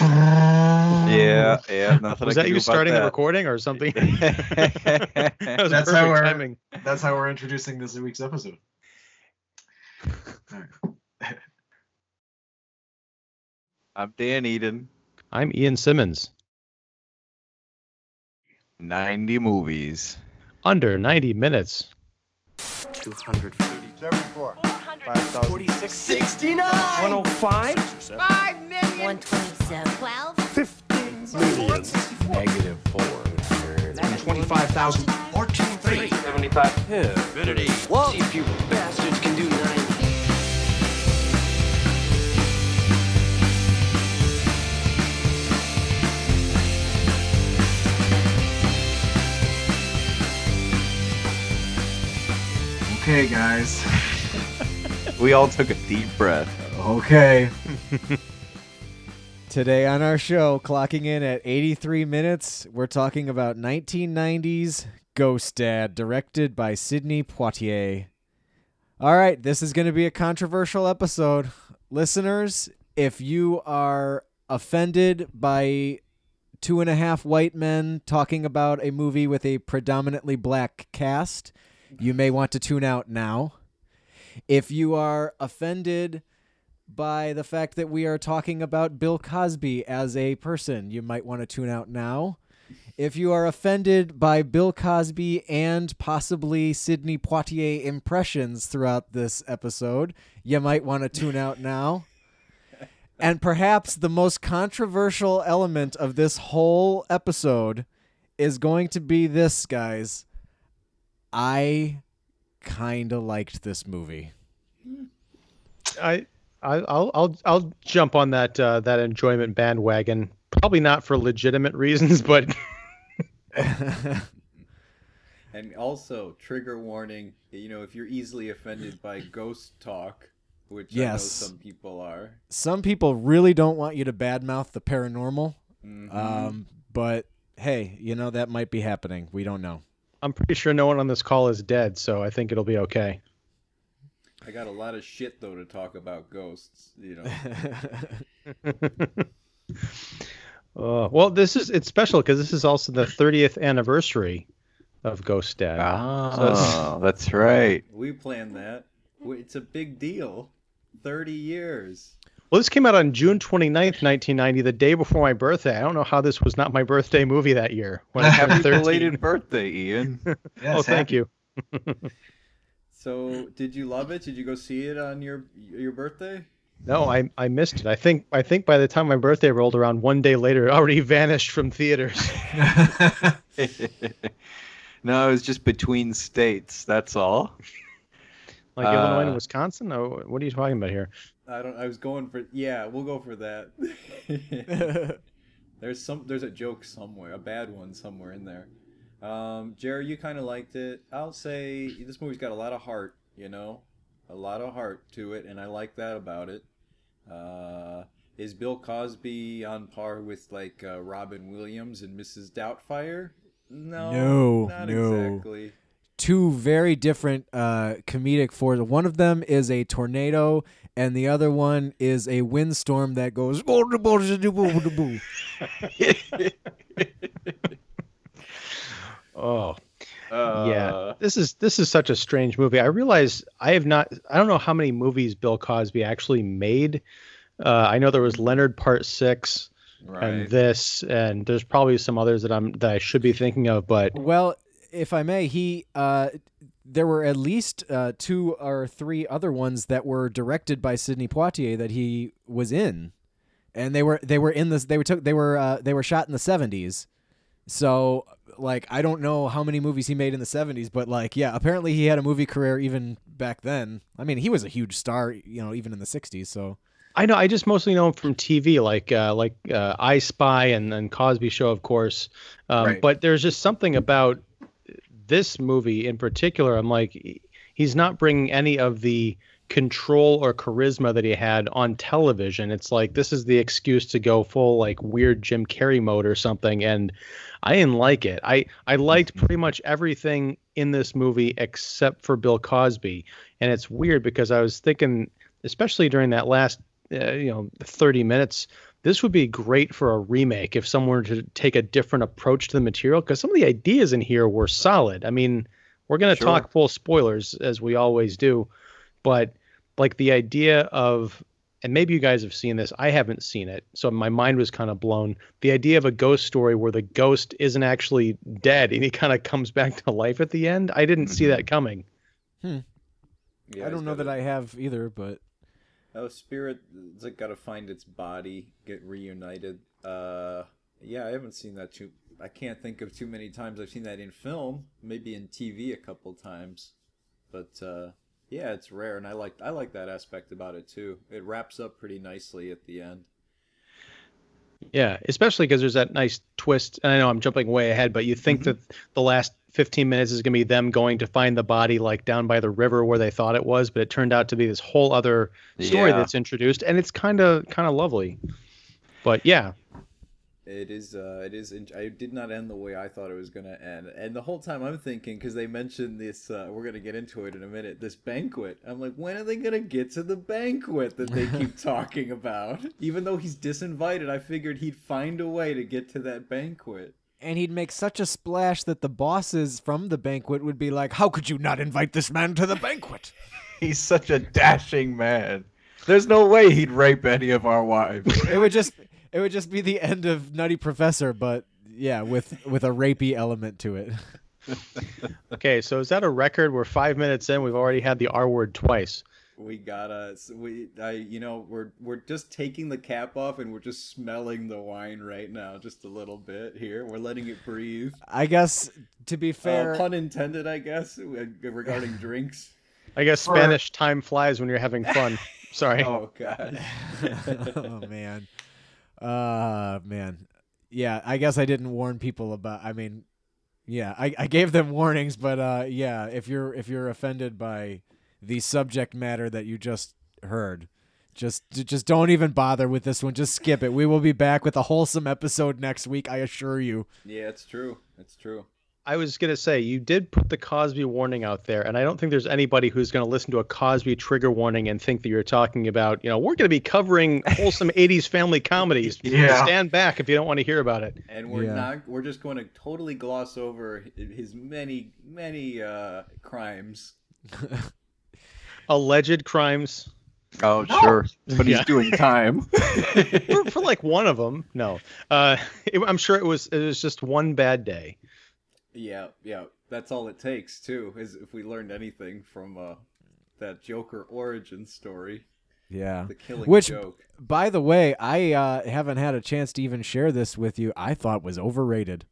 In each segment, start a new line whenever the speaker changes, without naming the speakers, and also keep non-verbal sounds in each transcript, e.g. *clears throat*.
Yeah, *laughs* yeah. Nothing
Was
I
that you
do about
starting the recording or something? *laughs* that
That's how we're-
timing.
That's how we're introducing this week's episode. Alright. *laughs*
I'm Dan Eden.
I'm Ian Simmons.
90 movies.
Under 90 minutes.
230.
74.
46.
69.
105.
127. 12.
15.
Negative 400.
25,000. 14. 3.
75. Infinity.
Whoa.
See if you bastards can do 90.
Okay, guys. *laughs*
We all took a deep breath.
Okay. *laughs*
Today on our show, clocking in at 83 minutes, we're talking about 1990s Ghost Dad, directed by Sidney Poitier. All right, this is going to be a controversial episode. Listeners, if you are offended by two and a half white men talking about a movie with a predominantly black cast, you may want to tune out now. If you are offended by the fact that we are talking about Bill Cosby as a person, you might want to tune out now. If you are offended by Bill Cosby and possibly Sidney Poitier impressions throughout this episode, you might want to tune out now. And perhaps the most controversial element of this whole episode is going to be this, guys. I kind of liked this movie.
I, I I'll I'll I'll jump on that uh, that enjoyment bandwagon. Probably not for legitimate reasons, but *laughs*
And also, trigger warning. You know, if you're easily offended by ghost talk, which I know
Yes.
some people are,
Some people really don't want you to badmouth the paranormal.
mhm,
Um, but hey, you know that might be happening. We don't know.
I'm pretty sure no one on this call is dead, so I think it'll be okay.
I got a lot of shit though to talk about ghosts. You know, *laughs*
Uh, well, this is it's special because this is also the 30th anniversary of Ghost Dad.
Ah, *laughs* that's right.
we planned that. It's a big deal. Thirty years.
Well, this came out on June 29th, 1990, the day before my birthday. I don't know how this was not my birthday movie that year. When I
Happy *laughs*
turned 13.
belated birthday, Ian.
Yes,
oh, thank you.
So, did you love it? Did you go see it on your your birthday?
No, I I missed it. I think I think by the time my birthday rolled around, one day later, it already *laughs* vanished from theaters. *laughs*
no, it was just between states. That's all.
Like Illinois
Uh,
and Wisconsin. Oh, what are you talking about here?
I don't. I was going for. Yeah, we'll go for that. *laughs* there's some. There's a joke somewhere, a bad one somewhere in there. Um, Jerry, you kind of liked it. I'll say this movie's got a lot of heart. You know, a lot of heart to it, and I like that about it. Uh, is Bill Cosby on par with like uh, Robin Williams and Mrs. Doubtfire? No,
No,
not
no.
exactly.
Two very different uh, comedic forces. One of them is a tornado, and the other one is a windstorm that goes. *laughs* *laughs* *laughs*
Oh,
Uh,
yeah. This is this is such a strange movie. I realize I have not. I don't know how many movies Bill Cosby actually made. Uh, I know there was Leonard Part Six
Right.
and this, and there's probably some others that I'm that I should be thinking of. But
Well, if I may, he uh, there were at least uh, two or three other ones that were directed by Sidney Poitier that he was in, and they were they were in this they were took they were uh, they were shot in the seventies. So like I don't know how many movies he made in the seventies, but like yeah, apparently he had a movie career even back then. I mean, he was a huge star, you know, even in the sixties. So
I know I just mostly know him from TV, like uh, like uh, I Spy and and Cosby Show, of course. Um,
Right.
But there's just something about this movie in particular. I'm like, he's not bringing any of the control or charisma that he had on television. It's like this is the excuse to go full like weird Jim Carrey mode or something, and I didn't like it. I I liked pretty much everything in this movie except for Bill Cosby, and it's weird because I was thinking, especially during that last uh, you know 30 minutes this would be great for a remake if someone were to take a different approach to the material because some of the ideas in here were solid. I mean, we're going to
Sure.
talk full spoilers as we always do, but like the idea of and maybe you guys have seen this. I haven't seen it, so my mind was kind of blown. The idea of a ghost story where the ghost isn't actually dead and he kind of comes back to life at the end. I didn't see that coming.
Yeah,
I don't know
got
that I have either, but
Oh, spirit, it's like got to find its body, get reunited. Uh, yeah, I haven't seen that too. I can't think of too many times I've seen that in film. Maybe in TV a couple times, but uh, yeah, it's rare, and I like I like that aspect about it too. It wraps up pretty nicely at the end.
Yeah, especially because there's that nice twist. And I know I'm jumping way ahead, but you think mm-hmm. that the last 15 minutes is going to be them going to find the body like down by the river where they thought it was, but it turned out to be this whole other story
Yeah.
that's introduced, and it's kind of kind of lovely. But yeah,
It is. Uh, it is. In- I did not end the way I thought it was gonna end, and the whole time I'm thinking because they mentioned this. Uh, we're gonna get into it in a minute. This banquet. I'm like, when are they gonna get to the banquet that they keep *laughs* talking about? Even though he's disinvited, I figured he'd find a way to get to that banquet.
and he'd make such a splash that the bosses from the banquet would be like, "How could you not invite this man to the banquet?" *laughs*
He's such a dashing man. There's no way he'd rape any of our wives.
it would just it would just be the end of Nutty Professor, but yeah, with with a rapey element to it. *laughs*
okay. So is that a record? We're five minutes in. We've already had the R word twice.
We gotta. We. I. You know. We're. We're just taking the cap off and we're just smelling the wine right now, just a little bit here. We're letting it breathe.
I guess to be fair,
Uh, pun intended, I guess, uh, regarding *laughs* drinks.
I guess Spanish time flies when you're having fun. *laughs* Sorry.
Oh God.
oh man, uh man, yeah. I guess I didn't warn people about. I mean, yeah, I, I gave them warnings, but uh, yeah, if you're if you're offended by the subject matter that you just heard. Just, just don't even bother with this one. Just skip it. We will be back with a wholesome episode next week. I assure you.
yeah, it's true. It's true.
I was gonna say you did put the Cosby warning out there, and I don't think there's anybody who's gonna listen to a Cosby trigger warning and think that you're talking about, you know, we're gonna be covering *laughs* wholesome '80s family comedies. *laughs*
Yeah.
Stand back if you don't want to hear about it.
And we're
Yeah.
not. We're just going to totally gloss over his many, many uh, crimes. *laughs*
Alleged crimes
Oh, sure. But he's
Yeah.
doing time.
for, for like one of them. No, uh, it- I'm sure it was it was just one bad day.
Yeah, yeah. That's all it takes too. Is if we learned anything from uh, that Joker origin story,
Yeah.
the killing
Which-
joke.
By the way, I uh, haven't had a chance to even share this with you. I thought was overrated.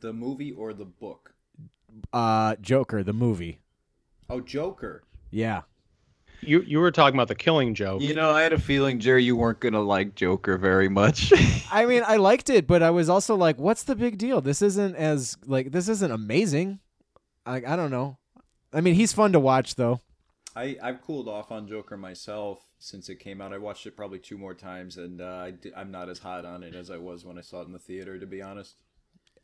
The movie or the book?
Uh, Joker, the movie.
Oh, Joker.
Yeah.
You you were talking about the Killing Joke.
You know, I had a feeling, Jerry, you weren't gonna like Joker very much. *laughs*
I mean, I *laughs* liked it, but I was also like, what's the big deal? This isn't as like this isn't amazing. I I don't know. I mean, he's fun to watch though.
I I've cooled off on Joker myself since it came out. I watched it probably two more times, and uh, I I'm not as hot on it as I was when I saw it in the theater. To be honest.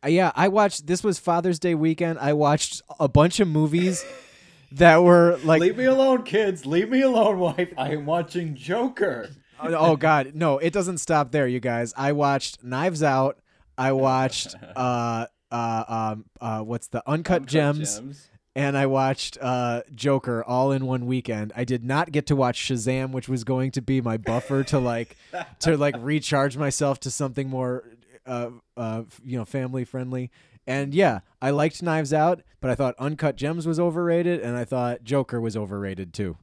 Uh, Yeah, I watched. This was Father's Day weekend. I watched a bunch of movies *laughs* that were like
Leave me alone, kids. Leave me alone, wife. I am watching Joker.
Oh, oh God, no! It doesn't stop there, you guys. I watched Knives Out. I watched *laughs* uh uh um uh what's the Uncut,
Uncut
Gems, and I watched uh Joker all in one weekend. I did not get to watch Shazam, which was going to be my buffer to like to like *laughs* recharge myself to something more uh uh you know family friendly. And yeah, I liked Knives Out, but I thought Uncut Gems was overrated, and I thought Joker was overrated too.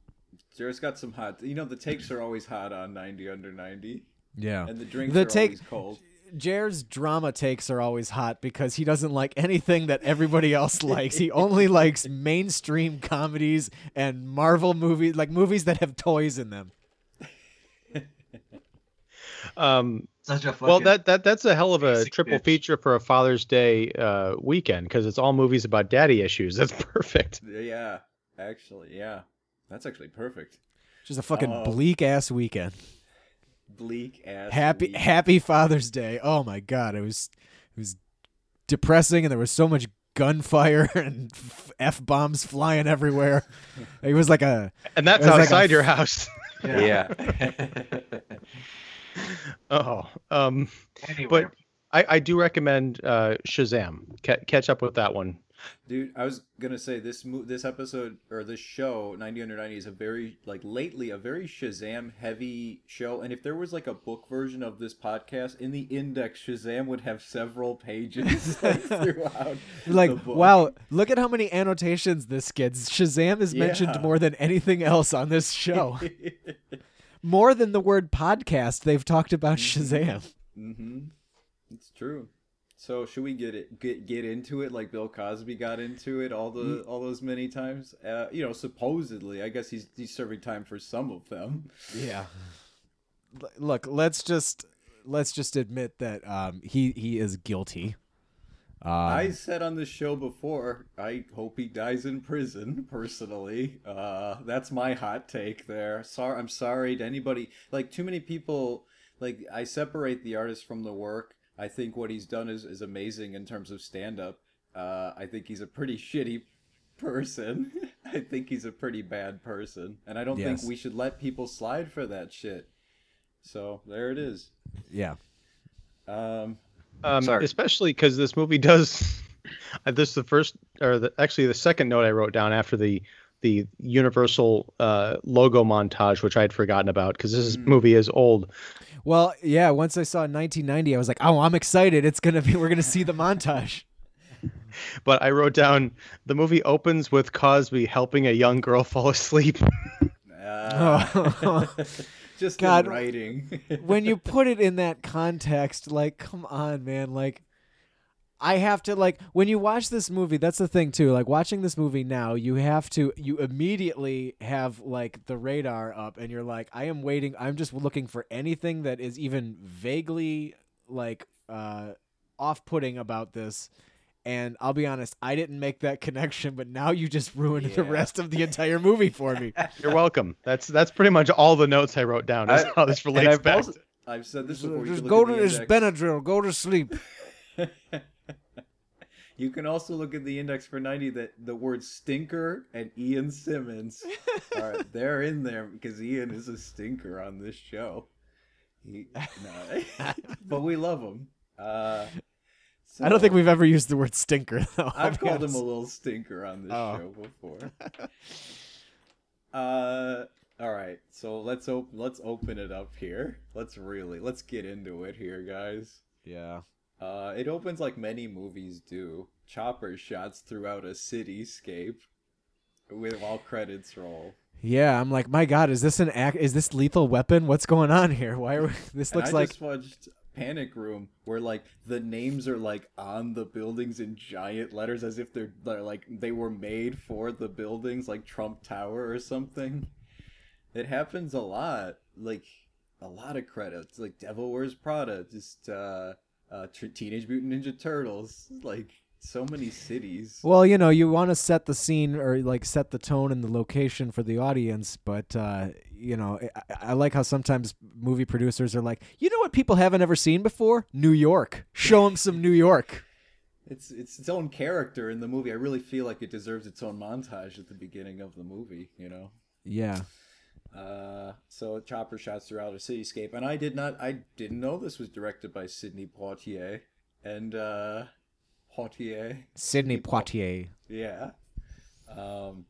Jared's got some hot. You know the takes are always hot on 90 under 90,
Yeah.
and the drinks
The
are
take-
always cold.
Jared's drama takes are always hot because he doesn't like anything that everybody else *laughs* likes. He only likes mainstream comedies and Marvel movies, like movies that have toys in them. *laughs*
Um,
Such a fucking.
well, that that that's a hell of a triple
bitch.
feature for a Father's Day uh, weekend because it's all movies about daddy issues. *laughs* That's perfect.
Yeah, actually, yeah, that's actually perfect.
Just a fucking
Oh.
bleak ass weekend.
Bleak ass.
Happy
week.
Happy Father's Day. Oh my god, it was it was depressing and there was so much gunfire *laughs* and f bombs flying everywhere. *laughs* It was like a
And that's
It was like a
outside your
f-
house.
yeah.
Oh, um,
Anyway,
but I, I do recommend uh, Shazam. Ca- catch up with that one.
Dude, I was gonna say this mo- this episode or this show, 90 under 90, is a very like lately a very Shazam heavy show. And if there was like a book version of this podcast, in the index, Shazam would have several pages *laughs* like, throughout.
like
the book.
wow look at how many annotations this gets shazam is mentioned
Yeah.
more than anything else on this *laughs* show *laughs* more than the word podcast they've talked about shazam
mm-hmm. It's true. So should we get it get get into it like Bill Cosby got into it all the all those many times? Uh, you know, supposedly, I guess he's he's serving time for some of them.
yeah look let's just let's just admit that um he he is guilty um,
I said on the show before, I hope he dies in prison. Personally, uh, that's my hot take. There, sorry, I'm sorry to anybody. Like too many people. Like I separate the artist from the work. I think what he's done is, is amazing in terms of stand up. Uh, I think he's a pretty *laughs* shitty person. *laughs* I think he's a pretty bad person, and I don't
Yes.
think we should let people slide for that shit. So there it is.
yeah
Um,
Um,
Sorry.
especially because this movie does. *laughs* this is the first, or the, actually the second note I wrote down after the the Universal uh, logo montage, which I had forgotten about because this
Mm.
movie is old.
well yeah once i saw 1990 i was like oh i'm excited it's gonna be we're gonna see the montage *laughs*
But I wrote down the movie opens with Cosby helping a young girl fall asleep.
uh, *laughs* just
God.
in writing. *laughs*
when you put it in that context, like, come on, man. Like, I have to, like, when you watch this movie, that's the thing, too. Like, watching this movie now, you have to, you immediately have, like, the radar up, and you're like, I am waiting. I'm just looking for anything that is even vaguely, like, uh, off putting about this. And I'll be honest, I didn't make that *laughs* connection, but now you just ruined the rest of the entire movie for me. *laughs*
You're welcome. That's that's pretty much all the notes I wrote down. Is
I-
how this
and
relates
I've
back.
also-
I've said this before. you
Just
can
go
look
to this
index.
Benadryl, go to sleep. *laughs*
you can also look at the index for 90 that the word stinker and Ian Simmons are they're in there because Ian is a stinker on this show. He, no, but we love him. Uh,
I don't think we've ever used the word stinker *laughs* though.
I've called him a little stinker on this
Oh.
show before. *laughs* uh, all right. So let's open. Let's open it up here. Let's really let's get into it here, guys.
Yeah.
Uh, it opens like many movies do. Chopper shots throughout a cityscape, with while credits roll.
Yeah, I'm like, my God, is this an act? Is this Lethal Weapon? What's going on here? Why are we... *laughs* this looks
I
like?
just watched Panic Room, where like the names are like on the buildings in giant letters, as if they're, they're like they were made for the buildings, like Trump Tower or something. It happens a lot, like a lot of credits, like Devil Wears Prada, just uh, uh, Teenage Mutant Ninja Turtles, like so many cities.
Well, you know, you want to set the scene or like set the tone and the location for the audience, but uh, you know, I, I like how sometimes movie producers are like, you know what people haven't ever seen before? New York. Show them some New York.
It's it's its own character in the movie. I really feel like it deserves its own montage at the beginning of the movie. You know.
Yeah.
Uh, so chopper shots throughout a cityscape, and I did not, I didn't know this was directed by Sidney Poitier, and uh, Poitier,
Sidney Poitier.
yeah. Um,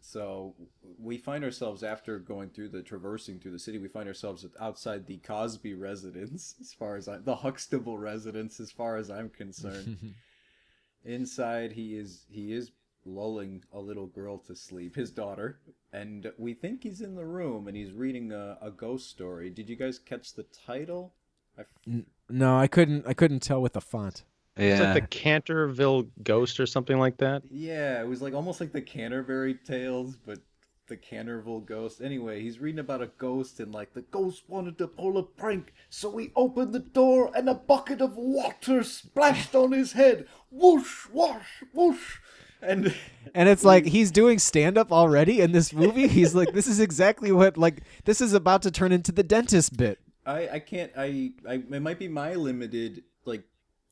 so we find ourselves after going through the traversing through the city, we find ourselves outside the Cosby residence, *laughs* as far as I, the Huxtable residence, as far as I'm concerned. *laughs* Inside, he is he is lulling a little girl to sleep, his daughter, and we think he's in the room and he's reading a, a ghost story. Did you guys catch the title? I f-
no, I couldn't. I couldn't tell with the font.
It's like the Canterville Ghost or something like that.
yeah, it was like almost like the Canterbury Tales, but the Canterville ghost. Anyway, he's reading about a ghost and like the ghost wanted to pull a prank, so he opened the door and a bucket of water splashed on his head. Whoosh, whoosh, whoosh. And
And it's like he's doing stand up already in this movie. He's like, this is exactly what like this is about to turn into the dentist bit.
I I can't I I it might be my limited like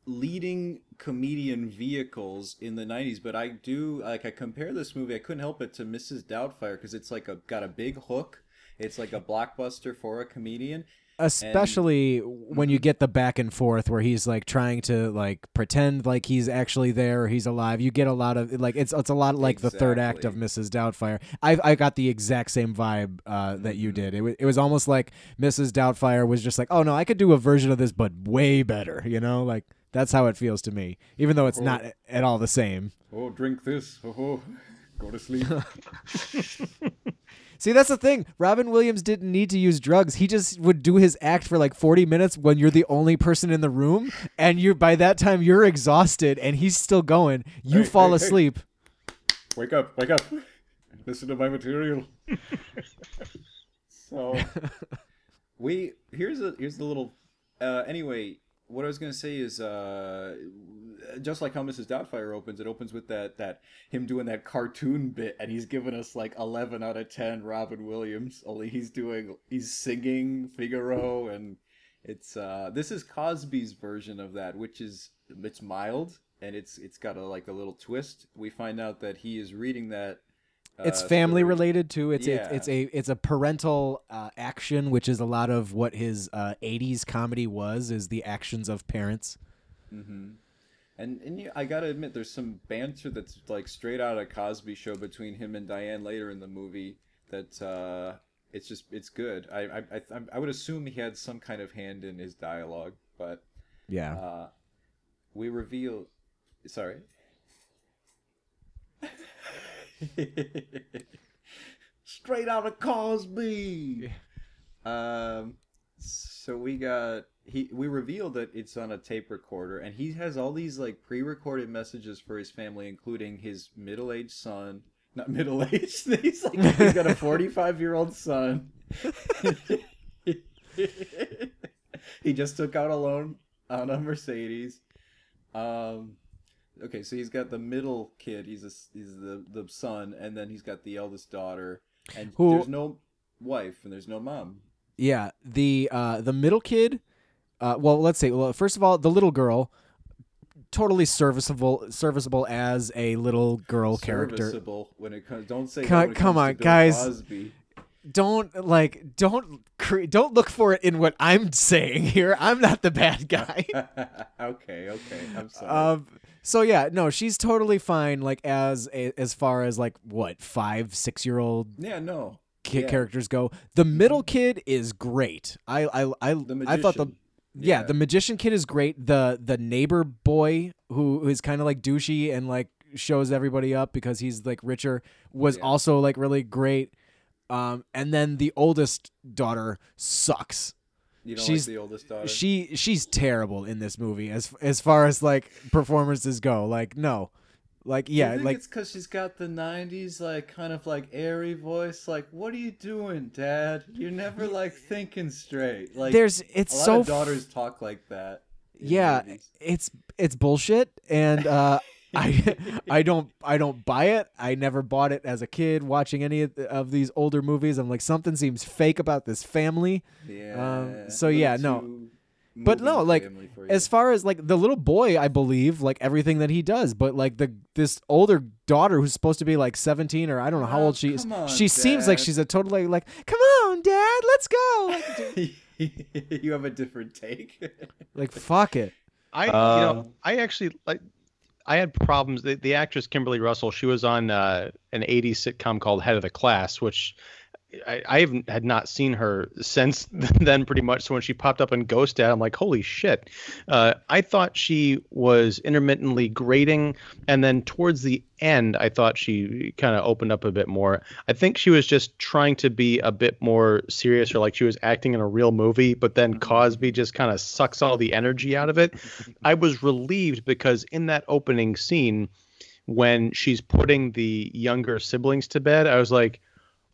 leading comedian vehicles in the 90s but I do like I compare this movie I couldn't help it to Mrs. Doubtfire because it's like a got a big hook. It's like a blockbuster for a comedian.
Especially when you get the back and forth where he's like trying to like pretend like he's actually there or he's alive. You get a lot of like it's it's a lot like the third act of mrs doubtfire. I i got the exact same vibe uh, that you did. It, wa- it was almost like mrs doubtfire was just like oh no i could do a version of this but way better you know? Like that's how it feels to me even though it's not at all the same
Oh, drink this. Oh, oh. go to sleep. *laughs* *laughs*
See, that's the thing. Robin Williams didn't need to use drugs. He just would do his act for like 40 minutes when you're the only person in the room and you by that time you're exhausted and he's still going. You
Hey,
fall
hey, hey.
asleep.
wake up, wake up. Listen to my material. *laughs* so we here's a here's the little uh anyway, what I was gonna say is uh just like how Mrs. Doubtfire opens, it opens with that that him doing that cartoon bit and he's giving us like eleven out of ten Robin Williams, only he's doing he's singing Figaro and it's uh this is Cosby's version of that, which is it's mild and it's it's got a like a little twist. We find out that he is reading that
It's
uh,
family related too. It's
Yeah.
it's, it's a it's a parental uh, action, which is a lot of what his uh, 80s comedy was is the actions of parents.
Mm-hmm. And and yeah, I gotta admit, there's some banter that's like straight out of Cosby Show between him and Diane later in the movie. That uh, it's just it's good. I I I, I would assume he had some kind of hand in his dialogue, but
Yeah.
uh, we reveal. Sorry. *laughs* *laughs* Straight out of Cosby. Um, so we got he we revealed that it's on a tape recorder, and he has all these like pre-recorded messages for his family, including his middle-aged son. Not middle-aged. *laughs* He's like he's got a *laughs* 45-year-old son. he just took out a loan on a Mercedes. Um, okay, so he's got the middle kid. He's a, he's the the son, and then he's got the eldest daughter, and
Who-
there's no wife and there's no mom.
Yeah, the uh, the middle kid. Uh, well, let's say. Well, first of all, the little girl, totally serviceable, serviceable as a little girl character.
Serviceable when it comes. Don't say.
Co-
that when it
come on, guys.
Cosby.
Don't like, don't cre- don't look for it in what I'm saying here. I'm not the bad guy. *laughs*
okay, okay. I'm sorry.
um, so yeah, no, she's totally fine. Like as as far as like what five, six year old
yeah, no.
ki-
Yeah.
characters go. The middle kid is great. I I I, I thought the yeah,
Yeah.
the magician kid is great. The the neighbor boy who who is kind of like douchey and like shows everybody up because he's like richer was
Yeah.
also like really great. Um, and then the oldest daughter sucks.
You don't
she's-
like the oldest daughter.
She she's terrible in this movie as as far as like performances go. Like no, like yeah,
think
like
it's because she's got the '90s like kind of like airy voice. Like, what are you doing, Dad? You're never like thinking straight. Like,
there's it's so
daughters talk like that.
yeah it's it's bullshit and uh i *laughs* i don't i don't buy it i never bought it as a kid watching any of, of these older movies i'm like something seems fake about this family
Yeah. Um, so
yeah, no. but no like
family for you.
as far as like the little boy i believe like everything that he does but like the this older daughter who's supposed to be like 17 or i don't know how
Oh,
old she is
on,
she seems like she's a totally like come on dad let's go like, *laughs*
you have a different take.
like fuck it
I you know um, I actually like I had problems. The, the actress Kimberly Russell, she was on uh, an '80s sitcom called Head of the Class, which I, I haven't had not seen her since *laughs* then, pretty much. So when she popped up in Ghost Dad, I'm like, holy shit! Uh, I thought she was intermittently grating, and then towards the end, I thought she kind of opened up a bit more. I think she was just trying to be a bit more serious, or like she was acting in a real movie, but then Cosby just kind of sucks all the energy out of it. I was relieved because in that opening scene, when she's putting the younger siblings to bed, I was like,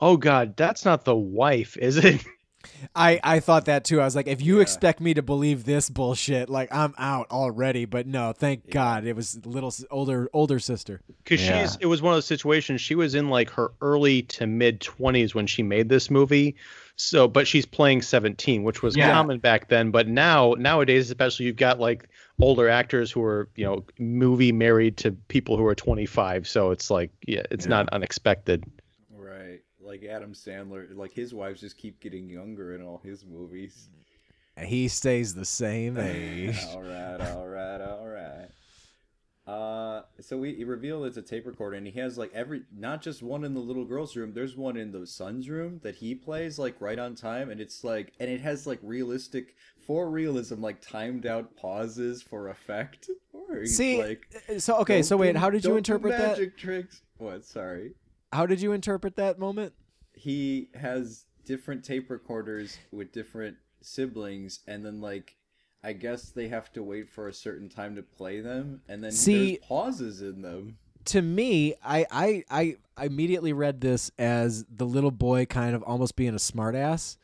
"Oh God, that's not the wife, is it?" *laughs*
I, I thought that too. I was like, if you
Yeah.
expect me to believe this bullshit, like I'm out already. But no, thank God it was little older older sister.
Because
Yeah.
she's it was one of those situations. She was in like her early to mid twenties when she made this movie. So, but she's playing seventeen, which was
Yeah.
common back then. But now, nowadays, especially, you've got like older actors who are you know movie married to people who are twenty five. So it's like yeah, it's not unexpected.
Like Adam Sandler, like his wives just keep getting younger in all his movies.
He stays the same *laughs* age.
all right, all right, all right. Uh, so we reveal it's a tape recorder, and he has like every not just one in the little girl's room. There's one in the son's room that he plays like right on time, and it's like, and it has like realistic for realism, like timed out pauses for effect. *laughs* Or
See,
like,
so okay, so wait,
do-
how did you interpret that?
magic tricks? What? Sorry.
How did you interpret that moment?
He has different tape recorders with different siblings and then like i guess they have to wait for a certain time to play them and then
See-
there's pauses in them.
to me, I, I I I immediately read this as the little boy kind of almost being a smartass,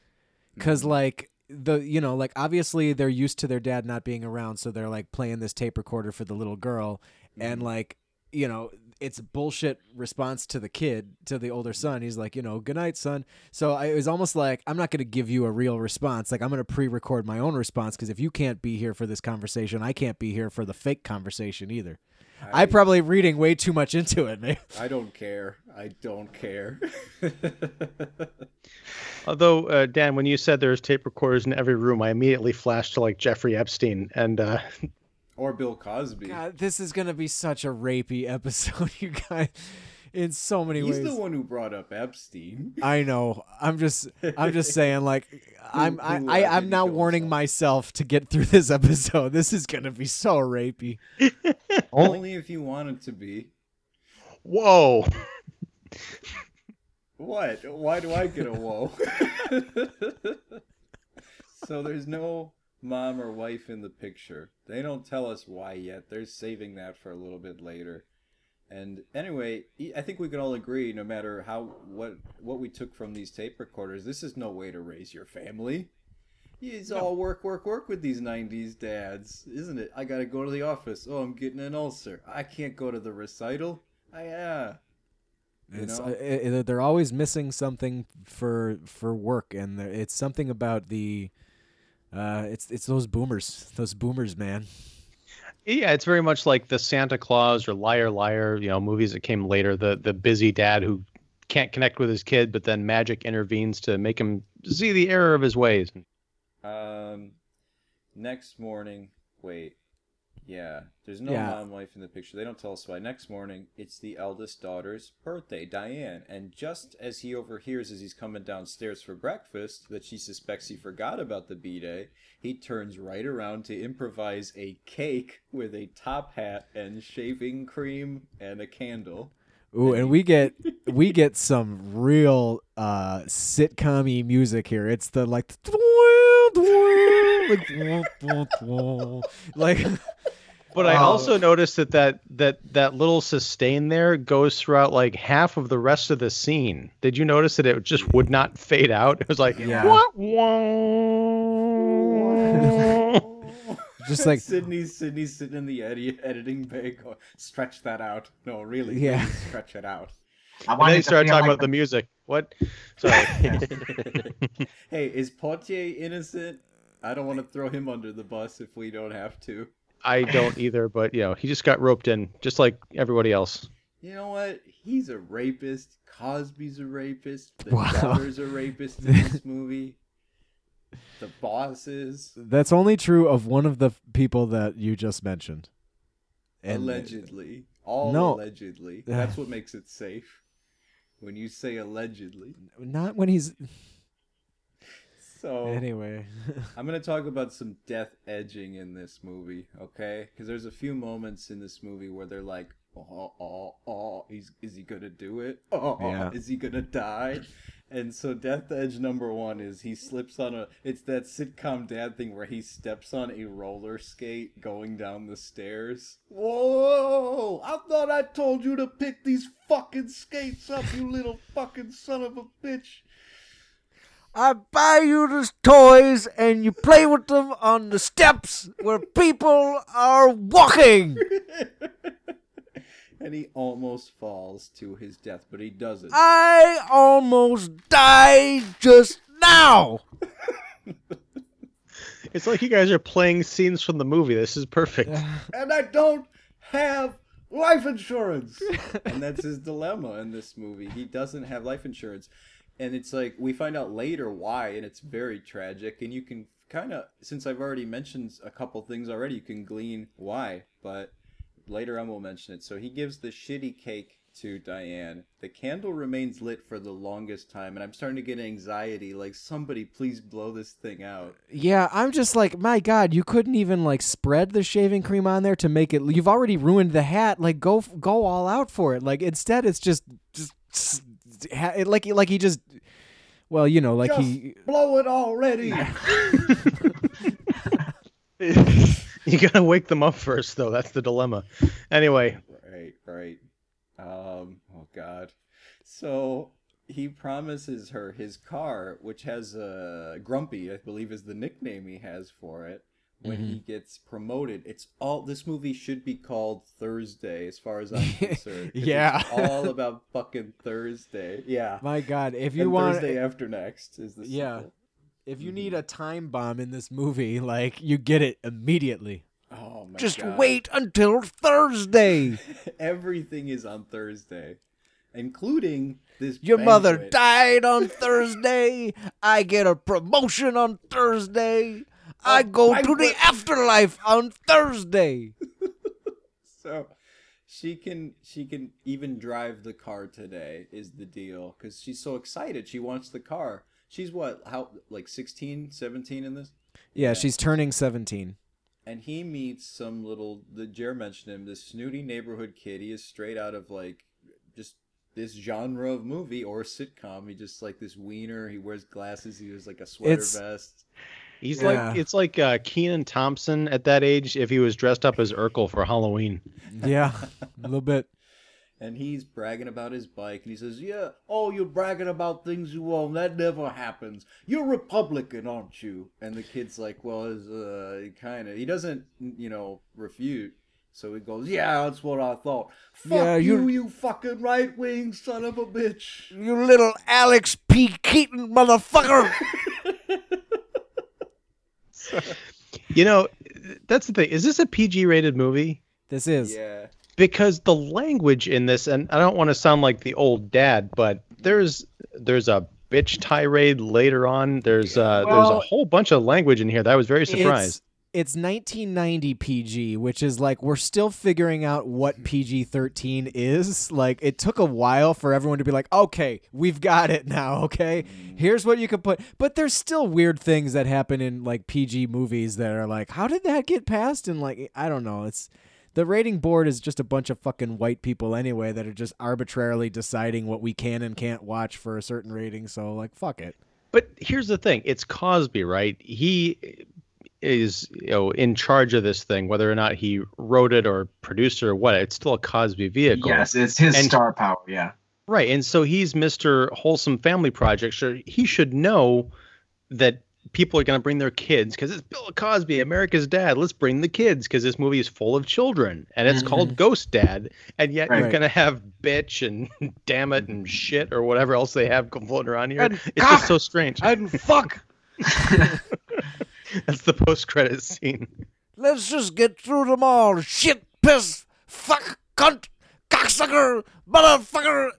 because mm-hmm. like the you know like obviously they're used to their dad not being around, so they're like playing this tape recorder for the little girl, and mm-hmm. like you know it's bullshit response to the kid to the older son. He's like you know good night son. So I, it was almost like I'm not gonna give you a real response. Like I'm gonna pre-record my own response because if you can't be here for this conversation, I can't be here for the fake conversation either. I probably reading way too much into it, man.
I don't care i don't care *laughs*
Although uh, Dan, when you said there's tape recorders in every room, I immediately flashed to like Jeffrey Epstein, and uh,
or bill cosby
God, this is gonna be such a rapey episode, *laughs* you guys, in so many
he's
ways.
He's the one who brought up epstein
I know. I'm just, I'm just saying. Like, *laughs* I'm, I,
who,
I,
uh,
I'm
did
now warning
himself?
myself to get through this episode. *laughs* This is gonna be so rapey.
only if you want it to be
whoa,
What? Why do I get a whoa? so there's no mom or wife in the picture. They don't tell us why yet. They're saving that for a little bit later. And anyway, I think we can all agree, no matter how what what we took from these tape recorders, this is no way to raise your family. It's all work, work, work with these '90s dads, isn't it? I gotta go to the office. Oh, I'm getting an ulcer. I can't go to the recital. I yeah. You
It's,
know?
uh, i- i- they're always missing something for for work, and it's something about the. Uh, it's it's those boomers, those boomers, man.
yeah, it's very much like the Santa Claus or Liar Liar, you know, movies that came later. The the busy dad who can't connect with his kid, but then magic intervenes to make him see the error of his ways.
Um, next morning, wait, yeah, there's no
Yeah.
mom wife in the picture. They don't tell us why. Next morning, it's the eldest daughter's birthday, Diane, and just as he overhears as he's coming downstairs for breakfast that she suspects he forgot about the b day, he turns right around to improvise a cake with a top hat and shaving cream and a candle.
Ooh, and we get we get some real uh sitcom music here. It's the like *laughs* like
But I
Oh.
also noticed that, that that that little sustain there goes throughout like half of the rest of the scene. Did you notice that it just would not fade out? It was like
Yeah.
wah, wah. *laughs*
just like
Sidney, Sidney's sitting in the edi- editing bay going, stretch that out. No, really,
Yeah.
please stretch it out.
I
and
want
then he
to
started talking
like
about the music. What? Sorry. *laughs*
hey, is Poitier innocent? I don't want to throw him under the bus if we don't have to.
I don't either, but you know, he just got roped in, just like everybody else.
You know what? He's a rapist. Cosby's a rapist. The
Wow.
daughter's a rapist in this *laughs* movie. The boss is
that's only true of one of the people that you just mentioned. And-
allegedly. All
No.
allegedly. That's *sighs* what makes it safe. When you say allegedly.
Not when he's
So
anyway. *laughs*
I'm gonna talk about some death edging in this movie, okay? Because there's a few moments in this movie where they're like, "Oh, oh, oh, he's is he gonna do it? *laughs* Oh,
Yeah.
is he gonna die?" And so death edge number one is he slips on a. It's that sitcom dad thing where he steps on a roller skate going down the stairs. Whoa! I thought I told you to pick these fucking skates up, you little fucking son of a bitch.
I buy you these toys and you play with them on the steps where people are walking. *laughs*
and he almost falls to his death, but he doesn't.
I almost died just now. *laughs*
It's like you guys are playing scenes from the movie. This is perfect. *laughs*
and I don't have life insurance. and that's his dilemma in this movie. He doesn't have life insurance. And it's like we find out later why, and it's very tragic. And you can
kind of since I've already mentioned a couple things already, you can glean why. But later on, we'll mention it. So he gives the shitty cake to Diane. The candle remains lit for the longest time, and I'm starting to get anxiety. Like somebody, please blow this thing out.
Yeah, I'm just like, my God, you couldn't even like spread the shaving cream on there to make it. You've already ruined the hat. Like, go go all out for it. Like instead, it's just just s- ha- it- like like he just. Well, you know, like he.
blow it already. *laughs* *laughs*
You gotta wake them up first, though. That's the dilemma. Anyway,
Right, right. Um, oh God. So he promises her his car, which has a uh, Grumpy, I believe, is the nickname he has for it. When he mm-hmm. gets promoted, it's all. This movie should be called Thursday, as far as I'm *laughs* concerned.
Yeah.
it's all *laughs* about fucking Thursday. Yeah.
My God, if you
and
want,
Thursday after next is the
Yeah.
sequel.
if you need mm-hmm. a time bomb in this movie, like you get it immediately.
Oh my
Just
God.
wait until Thursday. *laughs*
Everything is on Thursday, including this.
Your mother died on Thursday. I get a promotion on Thursday. I go to the afterlife on Thursday. *laughs*
so she can she can even drive the car today is the deal because she's so excited. She wants the car. She's what how like 16 17 in this?
Yeah, she's turning 17.
and he meets some little the Jer mentioned him this snooty neighborhood kid. He is straight out of like just this genre of movie or sitcom. He just like this wiener. He wears glasses. He wears like a sweater
It's-
vest
he's
Yeah.
like it's like uh, Kenan Thompson at that age if he was dressed up as Urkel for Halloween.
Yeah, a little bit. *laughs*
and he's bragging about his bike and he says yeah oh you're bragging about things you own that never happens you're republican aren't you and the kid's like well is uh kind of he doesn't you know refute so he goes yeah that's what i thought fuck
Yeah,
you
you're-
you fucking right-wing son of a bitch
You little Alex P. Keaton motherfucker. *laughs*
You know, that's the thing. Is this a PG rated movie?
This is.
yeah
because the language in this and I don't want to sound like the old dad, but there's there's a bitch tirade later on. There's uh there's a whole bunch of language in here that I was very surprised.
It's, it's 1990 PG, which is like we're still figuring out what mm-hmm. PG 13 is. Like it took a while for everyone to be like, okay, we've got it now. Okay, mm-hmm. here's what you can put. But there's still weird things that happen in like PG movies that are like, how did that get passed? And like, I don't know. It's the rating board is just a bunch of fucking white people anyway that are just arbitrarily deciding what we can and can't watch for a certain rating. So like, fuck it.
But here's the thing, it's Cosby, right? He is you know in charge of this thing whether or not he wrote it or produced it or what it's still a cosby vehicle
Yes, it's his
And-
star power. Yeah.
Right, and so he's Mr. Wholesome Family Project. So he should know that people are going to bring their kids because it's Bill Cosby, America's Dad. Let's bring the kids because this movie is full of children, and it's called mm-hmm. Ghost Dad. And yet you're
Right.
going to have bitch and *laughs* damn it and shit or whatever else they have floating around here.
And
it's just so strange.
And fuck. *laughs* *laughs*
That's the post-credit scene.
Let's just get through them all. Shit, piss, fuck, cunt, cocksucker, motherfucker,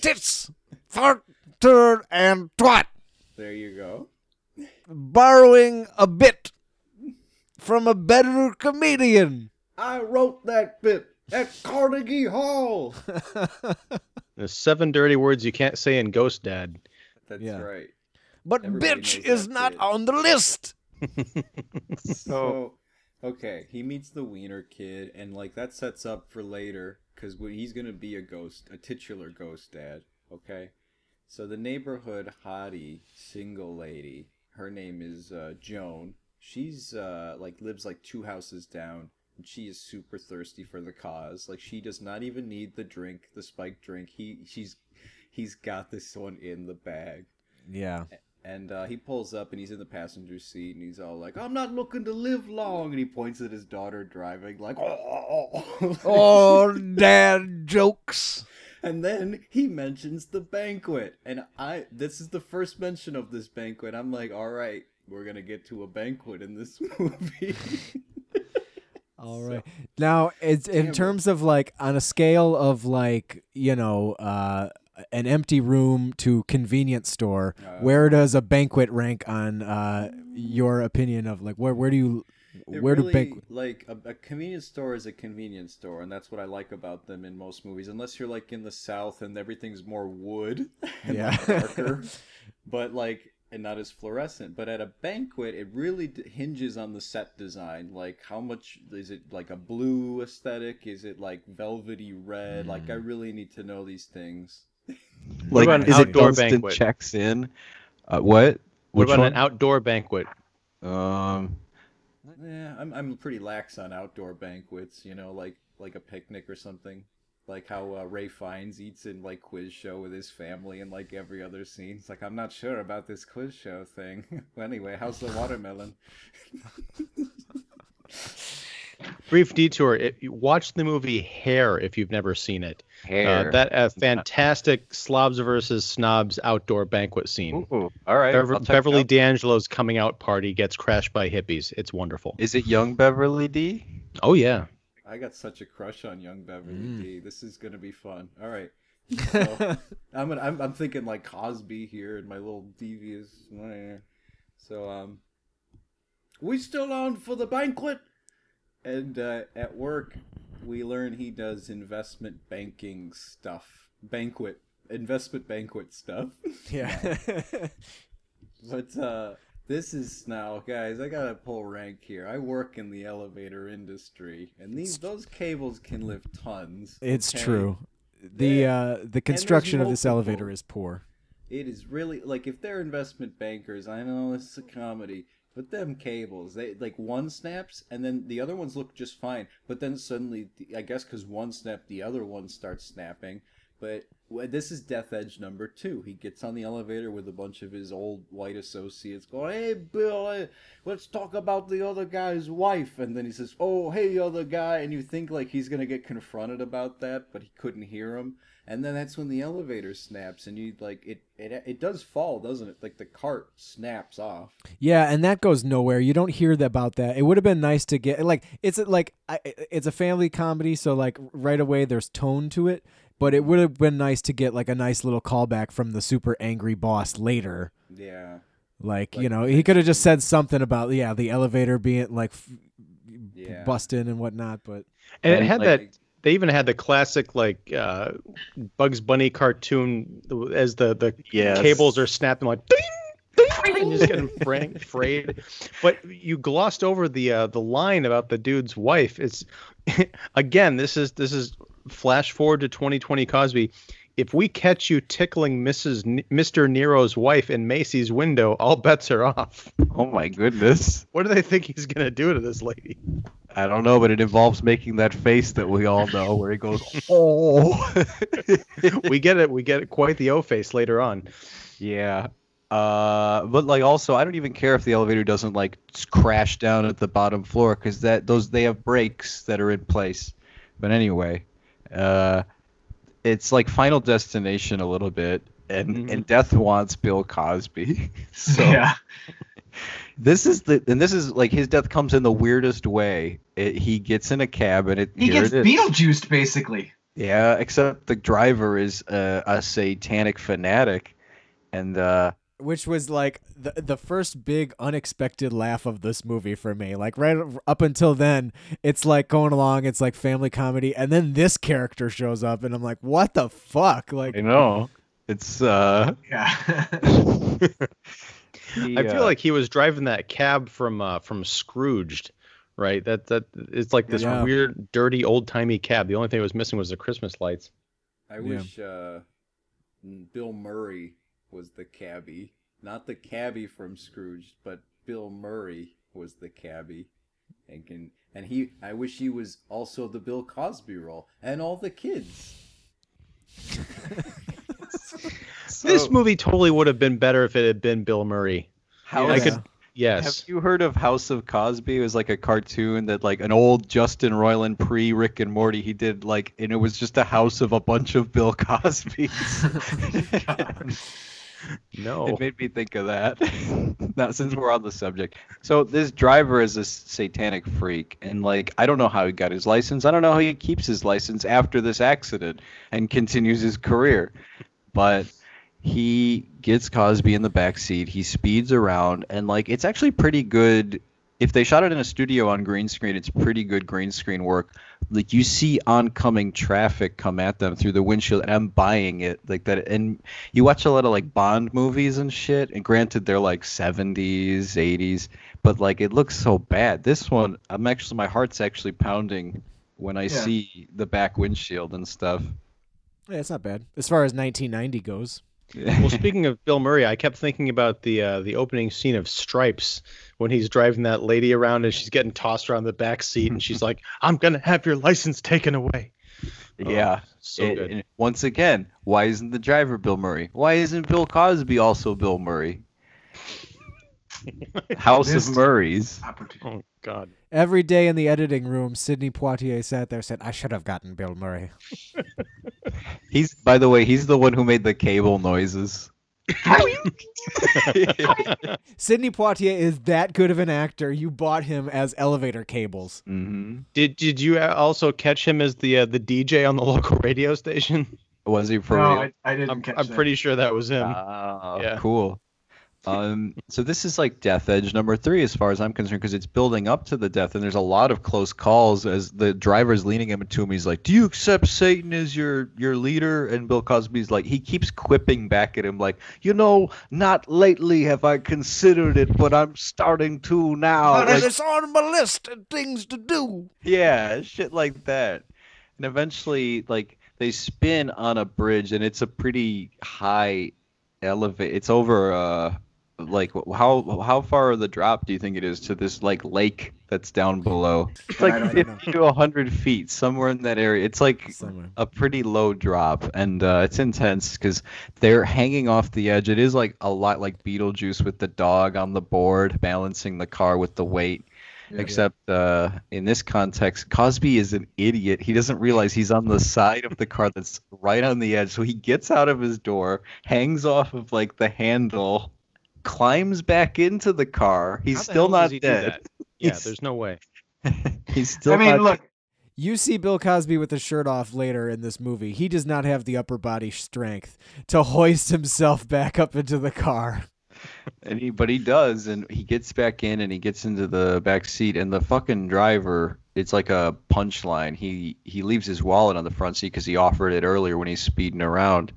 tits, fart, turd, and twat.
there you go
Borrowing a bit from a better comedian.
i wrote that bit at carnegie hall *laughs*
There's seven dirty words you can't say in Ghost Dad.
that's
Yeah.
right
But
Everybody
bitch is not
bit.
on the list. *laughs*
So, okay, he meets the Wiener kid, and like that sets up for later because he's gonna be a ghost, a titular ghost dad. Okay, so the neighborhood hottie single lady, her name is uh, Joan. She's uh, like lives like two houses down, and she is super thirsty for the cause. Like she does not even need the drink, the spiked drink. He she's he's got this one in the bag.
Yeah.
And uh, he pulls up and he's in the passenger seat and he's all like, I'm not looking to live long. And he points at his daughter driving, like, oh.
Oh, *laughs* dad jokes.
and then he mentions the banquet. And I, this is the first mention of this banquet. I'm like, all right, we're going to get to a banquet in this *laughs* movie. *laughs*
All right. Now, it's in
Damn it.
terms of like on a scale of like you know uh, an empty room to convenience store,
Uh,
where does a banquet rank on uh, your opinion of like where where do you where
really,
do bank
like a, a convenience store is a convenience store, and that's what I like about them in most movies. Unless you're like in the South and everything's more wood and
Yeah.
darker, *laughs* but like and not as fluorescent. But at a banquet, it really d- hinges on the set design. Like how much is it like a blue aesthetic? Is it like velvety red? Like I really need to know these things. *laughs*
What
Like,
about an
is it
outdoor
Dunstan
banquet?
checks in? Uh, what?
What about
one?
an outdoor banquet?
Um,
Yeah, I'm I'm pretty lax on outdoor banquets. You know, like like a picnic or something. Like how uh, Ralph Fiennes eats in like quiz show with his family and like every other scene. It's like I'm not sure about this quiz show thing. *laughs* anyway, how's the watermelon? *laughs*
Brief detour. It, watch the movie Hair if you've never seen it.
hair.
Uh, that a fantastic slobs versus snobs outdoor banquet scene.
Ooh, all right.
Bever-
I'll check it
Beverly. D'Angelo's coming out party gets crashed by hippies. It's wonderful.
Is it young Beverly D?
Oh yeah.
I got such a crush on young Beverly
Mm.
D. This is gonna be fun. All right. *laughs* So, I'm, gonna, I'm I'm thinking like Cosby here and my little devious. So um, we still on for the banquet, and uh, at work we learn he does investment banking stuff, banquet investment banquet stuff. *laughs*
yeah *laughs*
But uh, this is now, guys. I gotta pull rank here. I work in the elevator industry, and these those cables can lift tons.
it's
okay?
true the uh the construction of this elevator is poor
It is really like if they're investment bankers. I know this is a comedy, but them cables, they like one snaps, and then the other ones look just fine. But then suddenly, I guess because one snapped, the other one starts snapping. But this is Death Edge number two. He gets on the elevator with a bunch of his old white associates, going, "Hey, Bill, let's talk about the other guy's wife." And then he says, "Oh, hey, other guy," and you think like he's gonna get confronted about that, but he couldn't hear him. And then that's when the elevator snaps, and you like it. It it does fall, doesn't it? Like the cart snaps off.
Yeah, and that goes nowhere. You don't hear that about that. It would have been nice to get like it's like it's a family comedy, so like right away there's tone to it. But it would have been nice to get like a nice little callback from the super angry boss later.
Yeah,
Like, you know, he could have just said something about yeah the elevator being like f-
yeah.
busting and whatnot. But
And it had
like-
that. They even had the classic like uh, Bugs Bunny cartoon as the the
Yes.
cables are snapping like ding, ding, and just getting *laughs* frayed, frayed. But you glossed over the uh, the line about the dude's wife. It's *laughs* again, this is this is flash forward to 2020 Cosby. If we catch you tickling Mrs. N- Mr. Nero's wife in Macy's window, all bets are off.
Oh my goodness.
What do they think he's gonna do to this lady?
I don't know, but it involves making that face that we all know where he goes, oh. *laughs*
we get it. We get it quite the O face later on.
yeah. Uh, but like also, I don't even care if the elevator doesn't like crash down at the bottom floor because that those they have brakes that are in place. But anyway, uh, it's like Final Destination a little bit, and
Mhm.
and Death wants Bill Cosby. *laughs* so
yeah.
this is the and this is like his death comes in the weirdest way. It, he gets in a cab and it
He gets
it.
Beetlejuiced basically.
Yeah, except the driver is uh, a satanic fanatic, and uh,
which was like the the first big unexpected laugh of this movie for me. Like right up until then, it's like going along, it's like family comedy, and then this character shows up, and I'm like, what the fuck? Like,
I know it's. Uh,
Yeah. *laughs*
he,
I feel
uh,
like he was driving that cab from uh, from Scrooged, right? That that it's like this
Yeah.
weird, dirty, old timey cab. The only thing it was missing was the Christmas lights.
I
Yeah.
wish uh, Bill Murray was the cabbie, not the cabbie from Scrooge, but Bill Murray was the cabbie, and can and he. I wish he was also the Bill Cosby role, and all the kids. *laughs*
this movie totally would have been better if it had been Bill Murray.
How
I could, yes.
Have you heard of House of Cosby? It was like a cartoon that like an old Justin Roiland pre Rick and Morty he did like and it was just a house of a bunch of Bill *laughs* Cosby's. *laughs*
no.
It made me think of that. *laughs* now, since we're on the subject, so this driver is a satanic freak, and like I don't know how he got his license. I don't know how he keeps his license after this accident and continues his career, but he gets Cosby in the back seat. He speeds around, and like it's actually pretty good. If they shot it in a studio on green screen, it's pretty good green screen work. Like you see oncoming traffic come at them through the windshield, and I'm buying it like that. And you watch a lot of like Bond movies and shit. And granted, they're like 70s, 80s, but like it looks so bad. This one, I'm actually my heart's actually pounding when I
Yeah.
see the back windshield and stuff.
Yeah, it's not bad as far as 1990 goes. *laughs*
Well, speaking of Bill Murray, I kept thinking about the uh, the opening scene of Stripes when he's driving that lady around and she's getting tossed around the back seat and she's like, *laughs* "I'm gonna have your license taken away." Oh,
yeah.
so
It-
good.
and once again, why isn't the driver Bill Murray? Why isn't Bill Cosby also Bill Murray? *laughs* House of Murrays.
Oh God.
Every day in the editing room, Sidney Poitier sat there and said, I should have gotten Bill Murray. *laughs*
He's by the way, he's the one who made the cable noises. *laughs*
Sidney Poitier is that good of an actor. You bought him as elevator cables.
hmm
Did did you also catch him as the uh, the DJ on the *laughs* local radio station?
Was he for
no,
real?
I, I didn't
I'm,
catch
I'm
that.
pretty sure that was him.
Ah,
Yeah.
cool. Um, so this is like Death Edge number three, as far as I'm concerned, because it's building up to the death, and there's a lot of close calls. As the driver's leaning him to him, he's like, "Do you accept Satan as your your leader?" And Bill Cosby's like, he keeps quipping back at him, like, "You know, not lately have I considered it, but I'm starting to now." Like,
it's on my list of things to do.
yeah, shit like that. And eventually, like they spin on a bridge, and it's a pretty high elevate. It's over uh like how how far of the drop do you think it is to this like lake that's down below? It's like 50 to 100 feet, somewhere in that area. It's like
Somewhere.
a pretty low drop, and uh, it's intense because they're hanging off the edge. It is like a lot like Beetlejuice with the dog on the board balancing the car with the weight.
Yeah.
Except uh, in this context, Cosby is an idiot. He doesn't realize he's on the side of the car that's right on the edge. So he gets out of his door, hangs off of like the handle, climbs back into the car. He's
the
still not
he
dead. *laughs*
Yeah,
He's-
there's no way. *laughs*
He's still
I mean,
not
look,
You see Bill Cosby with the shirt off later in this movie. He does not have the upper body strength to hoist himself back up into the car. *laughs*
And he, but he does, and he gets back in, and he gets into the back seat, and the fucking driver, it's like a punchline. He he leaves his wallet on the front seat because he offered it earlier when he's speeding around,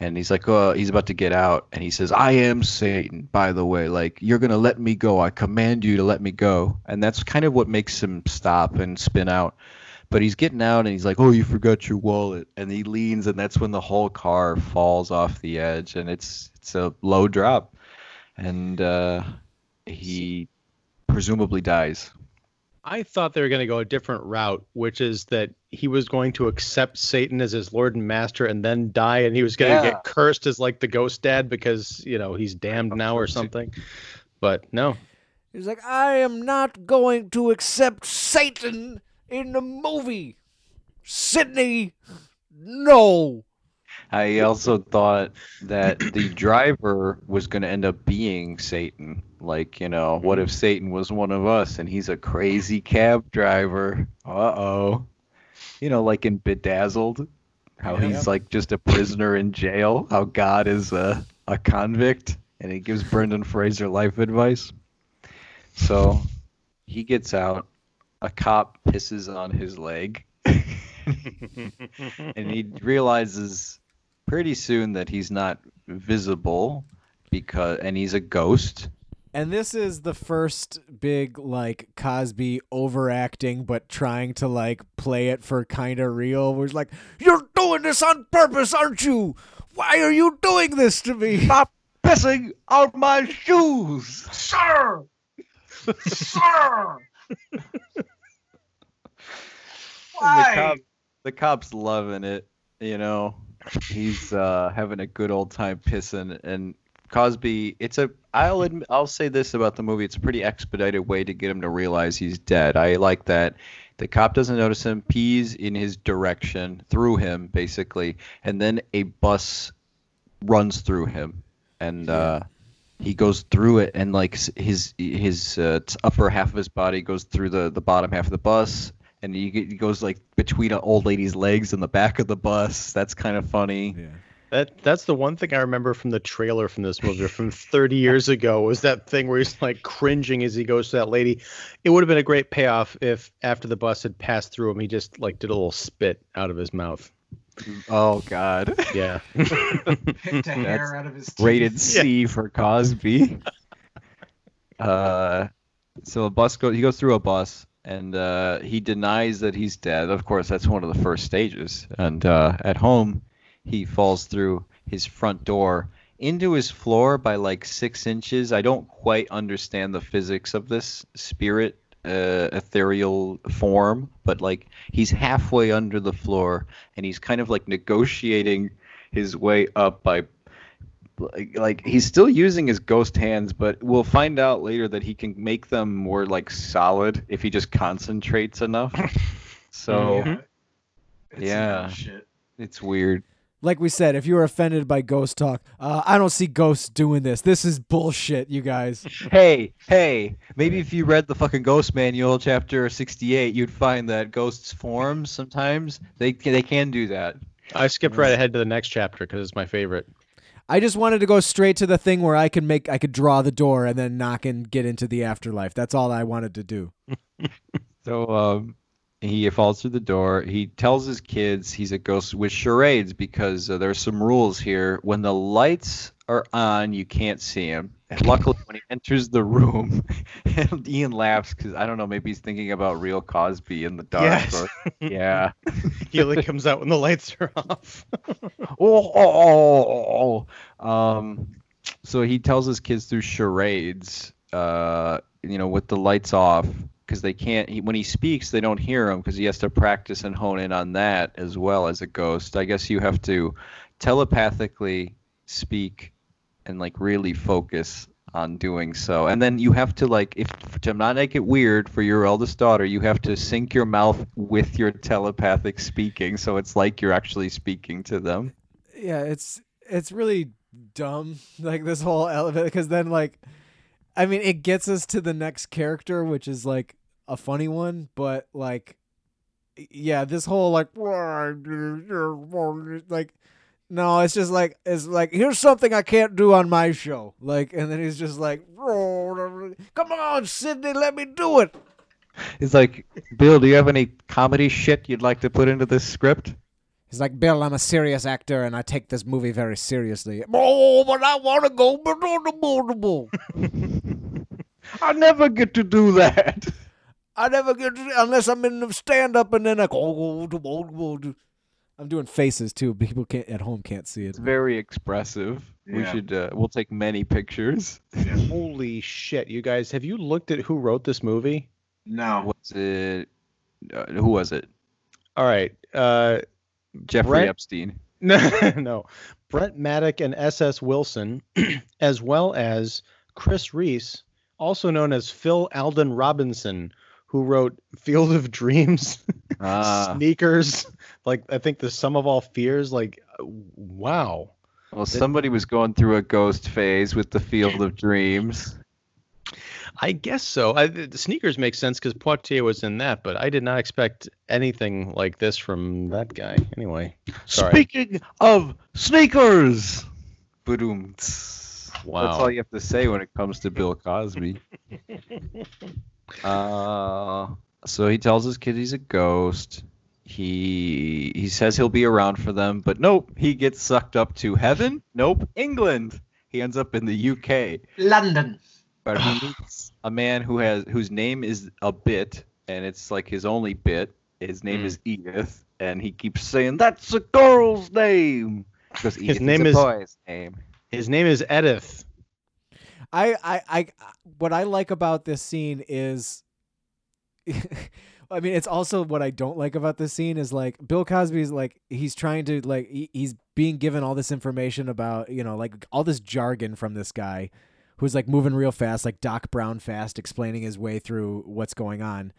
and he's like, oh, he's about to get out, and he says, "I am Satan, by the way. Like you're gonna let me go. I command you to let me go." And that's kind of what makes him stop and spin out. But he's getting out, and he's like, "Oh, you forgot your wallet," and he leans, and that's when the whole car falls off the edge, and it's it's a low drop and uh, he presumably dies.
I thought they were going to go a different route, which is that he was going to accept Satan as his Lord and Master and then die, and he was going to
Yeah.
get cursed as like the ghost dad because you know he's damned now or something. But no,
He's like, I am not going to accept Satan in the movie. Sidney, no.
I also thought that the driver was going to end up being Satan. Like, you know, what if Satan was one of us and he's a crazy cab driver? Uh oh. You know, like in Bedazzled, how
Yeah.
he's like just a prisoner in jail, how God is a, a convict, and he gives Brendan Fraser life advice. So he gets out, a cop pisses on his leg, *laughs* and he realizes pretty soon that he's not visible because and he's a ghost.
And this is the first big like Cosby overacting but trying to like play it for kind of real. Where it's like, "You're doing this on purpose, aren't you? Why are you doing this to me?"
Stop pissing on my shoes.
sir, sir.
The
Why?
cop, the cop's loving it. You know, he's uh, having a good old time pissing. And Cosby, it's a. I'll admit, I'll say this about the movie. It's a pretty expedited way to get him to realize he's dead. I like that. The cop doesn't notice him, pees in his direction, through him, basically, and then a bus runs through him, and uh, he goes through it, and like his his uh, upper half of his body goes through the the bottom half of the bus, and he, he goes like between an old lady's legs in the back of the bus. That's kind of funny.
Yeah.
That that's the one thing I remember from the trailer from this movie from 30 years ago was that thing where he's like cringing as he goes to that lady. It would have been a great payoff if after the bus had passed through him, he just like did a little spit out of his mouth.
Oh God.
Yeah. *laughs*
Picked a hair out of his teeth.
Rated C for Cosby. *laughs* uh, so a bus goes. He goes through a bus, and uh, he denies that he's dead. Of course, that's one of the first stages. And uh, at home, he falls through his front door into his floor by like six inches. I don't quite understand the physics of this spirit uh, ethereal form, but like he's halfway under the floor and he's kind of like negotiating his way up by like, like he's still using his ghost hands, but we'll find out later that he can make them more like solid if he just concentrates enough. *laughs* So
Yeah. It's
Yeah.
some Shit.
it's weird.
Like we said, if you were offended by ghost talk, uh, I don't see ghosts doing this. This is bullshit, you guys.
Hey, hey, maybe if you read the fucking Ghost Manual, chapter 68, you'd find that ghosts form sometimes. They they can do that.
I skipped right ahead to the next chapter because it's my favorite.
I just wanted to go straight to the thing where I can make, I could draw the door and then knock and get into the afterlife. That's all I wanted to do. *laughs*
So um, he falls through the door. He tells his kids he's a ghost with charades because uh, there's some rules here. When the lights are on, you can't see him. And luckily, when he enters the room, and *laughs* Ian laughs because I don't know, maybe he's thinking about real Cosby in the dark.
Yes.
or- *laughs* yeah.
He only comes out when the lights are off. *laughs*
oh, oh, oh, oh. Um, so he tells his kids through charades, uh, you know, with the lights off, because they can't. He, when he speaks, they don't hear him because he has to practice and hone in on that as well as a ghost. I guess you have to telepathically speak and like really focus on doing so. And then you have to like if to not make it weird for your eldest daughter, you have to sync your mouth with your telepathic speaking so it's like you're actually speaking to them.
yeah, it's it's really dumb *laughs* like this whole element because then like I mean it gets us to the next character which is like a funny one but like yeah this whole like like no it's just like it's like here's something I can't do on my show like and then he's just like come on Sidney let me do it
It's like, Bill, do you have any comedy shit you'd like to put into this script?
He's like, Bill, I'm a serious actor and I take this movie very seriously. Oh, but I want to go. but on. *laughs*
I never get to do that.
I never get to, unless I'm in the stand up and then I go. I'm doing faces too. But people can't at home can't see it.
It's very expressive. We should. Uh, we'll take many pictures.
Holy shit, you guys! Have you looked at who wrote this movie?
No.
Was it? Uh, who was it?
All right, uh,
Jeffrey
Brett?
Epstein. *laughs*
no, no, Brent Maddock and S.S. Wilson, *clears throat* as well as Chris Reese, also known as Phil Alden Robinson, who wrote Field of Dreams, *laughs*
Ah,
Sneakers, like I think the Sum of All Fears. Like, uh, wow.
well, somebody was going through a ghost phase with the Field of Dreams.
I guess so. I, the sneakers make sense because Poitier was in that, but I did not expect anything like this from that guy. Anyway, sorry.
Speaking of sneakers, Boom.
Wow.
That's all you have to say when it comes to Bill Cosby. *laughs* uh, so he tells his kid he's a ghost. He he says he'll be around for them, but nope, he gets sucked up to heaven. Nope, England. He ends up in the UK,
London.
but he *sighs* meets a man who has whose name is a bit, and it's like his only bit. His name
Mm.
is Edith, and he keeps saying that's a girl's name because Edith
name
is
is-
a boy's name.
His name is Edith.
I, I, I, what I like about this scene is, *laughs* I mean, it's also what I don't like about this scene is like Bill Cosby's like he's trying to like he, he's being given all this information about you know like all this jargon from this guy who's like moving real fast, like Doc Brown fast, explaining his way through what's going on.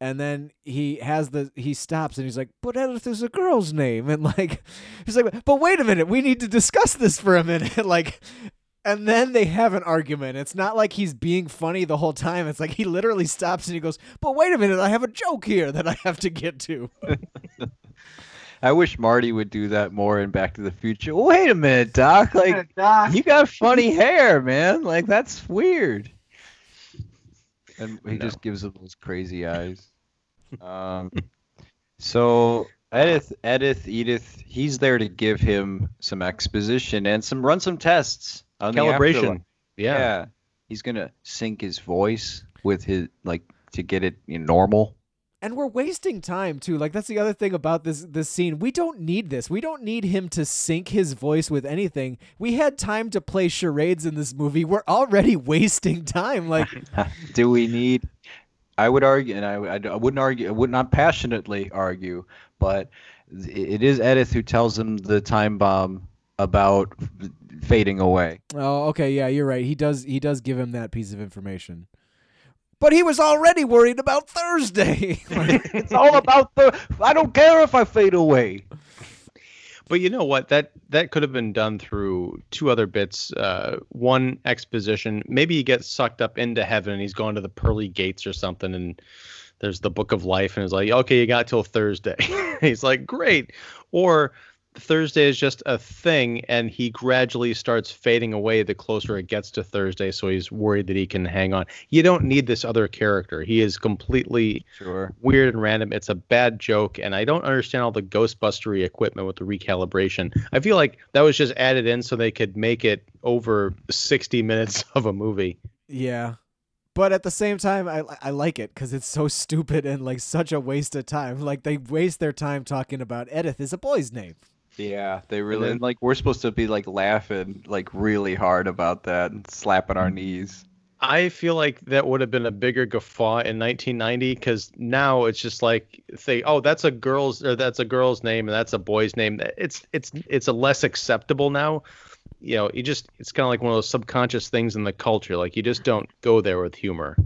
And then he has the he stops and he's like, "But Edith is a girl's name," and like *laughs* he's like, "But wait a minute, we need to discuss this for a minute." *laughs* like, and then they have an argument. It's not like he's being funny the whole time. It's like he literally stops and he goes, "But wait a minute, I have a joke here that I have to get to." *laughs*
I wish Marty would do that more in Back to the Future. Wait a minute, Doc. Like
Doc.
you got funny hair, man. Like that's weird. And he
No.
just gives him those crazy eyes. Um, so Edith, Edith, Edith, he's there to give him some exposition and some run some tests on the afterlife.
Calibration. Yeah.
He's gonna sync his voice with his like to get it you know, normal.
And we're wasting time too. Like that's the other thing about this this scene. We don't need this. We don't need him to sync his voice with anything. We had time to play charades in this movie. We're already *laughs* wasting time. Like *laughs*
Do we need? I would argue, and I, I, I wouldn't argue, I would not passionately argue, but it is Edith who tells him the time bomb about fading away.
Oh, okay, yeah, you're right. He does he does give him that piece of information. But he was already worried about Thursday. *laughs* *laughs*
It's all about the. I don't care if I fade away.
But you know what? That that could have been done through two other bits. Uh, one exposition. Maybe he gets sucked up into heaven and he's going to the pearly gates or something, and there's the book of life, and it's like, okay, you got till Thursday. *laughs* he's like, great. Or Thursday is just a thing, and he gradually starts fading away the closer it gets to Thursday. So he's worried that he can hang on. You don't need this other character. He is completely
Sure.
weird and random. It's a bad joke, and I don't understand all the Ghostbustery equipment with the recalibration. I feel like that was just added in so they could make it over 60 minutes of a movie.
yeah. But at the same time, I I like it because it's so stupid and like such a waste of time. Like they waste their time talking about Edith is a boy's name.
Yeah, they really
then-
like. We're supposed to be like laughing like really hard about that and slapping our knees.
I feel like that would have been a bigger guffaw in 1990 because now it's just like say, oh, that's a girl's or that's a girl's name and that's a boy's name. It's it's it's a less acceptable now. You know, you just it's kind of like one of those subconscious things in the culture. Like you just don't go there with humor.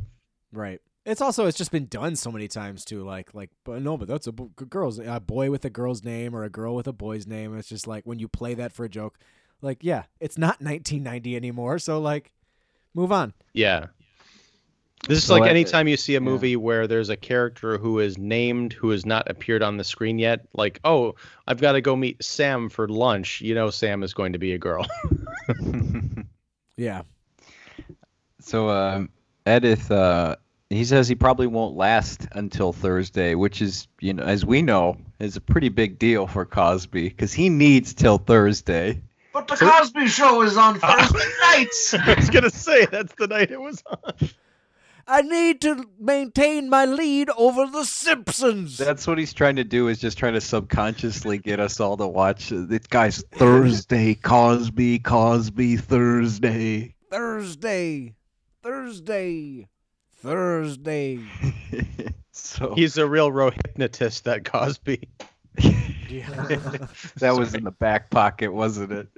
Right. It's also it's just been done so many times too. Like like, but no, but that's a b- girl's a boy with a girl's name or a girl with a boy's name. It's just like when you play that for a joke, like yeah, it's not 1990 anymore. So like, move on.
Yeah. This is
So
like
I-
anytime you see a
yeah.
movie where there's a character who is named who has not appeared on the screen yet, like, oh, I've got to go meet Sam for lunch. You know, Sam is going to be a girl. *laughs*
Yeah.
So um, Edith, uh, he says he probably won't last until Thursday, which is, you know, as we know, is a pretty big deal for Cosby because he needs till Thursday.
But the Cosby Show is on Thursday *laughs* nights.
I was gonna say that's the night it was on.
I need to maintain my lead over the Simpsons.
That's what he's trying to do is just trying to subconsciously get us all to watch uh, this guy's Thursday, Cosby, Cosby, Thursday.
Thursday, Thursday, Thursday. *laughs*
so
He's a real hypnotist, that Cosby.
Yeah. *laughs*
that was in the back pocket, wasn't it?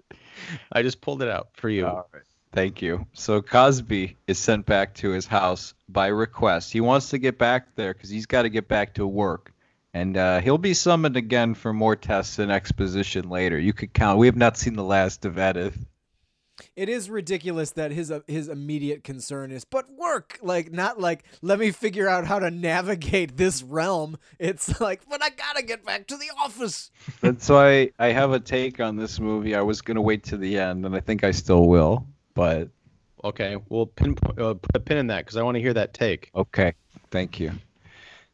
I just pulled it out for you.
All right. Thank you. So Cosby is sent back to his house by request. He wants to get back there because he's got to get back to work. And uh, he'll be summoned again for more tests and exposition later. You could count. We have not seen the last of Edith.
It is ridiculous that his uh, his immediate concern is, but work, like not like let me figure out how to navigate this realm. It's *laughs* like, but I gotta get back to the office.
That's why I have a take on this movie. I was going to wait to the end, and I think I still will. But
Okay, we'll pin, uh, put a pin in that because I want to hear that take.
Okay, thank you.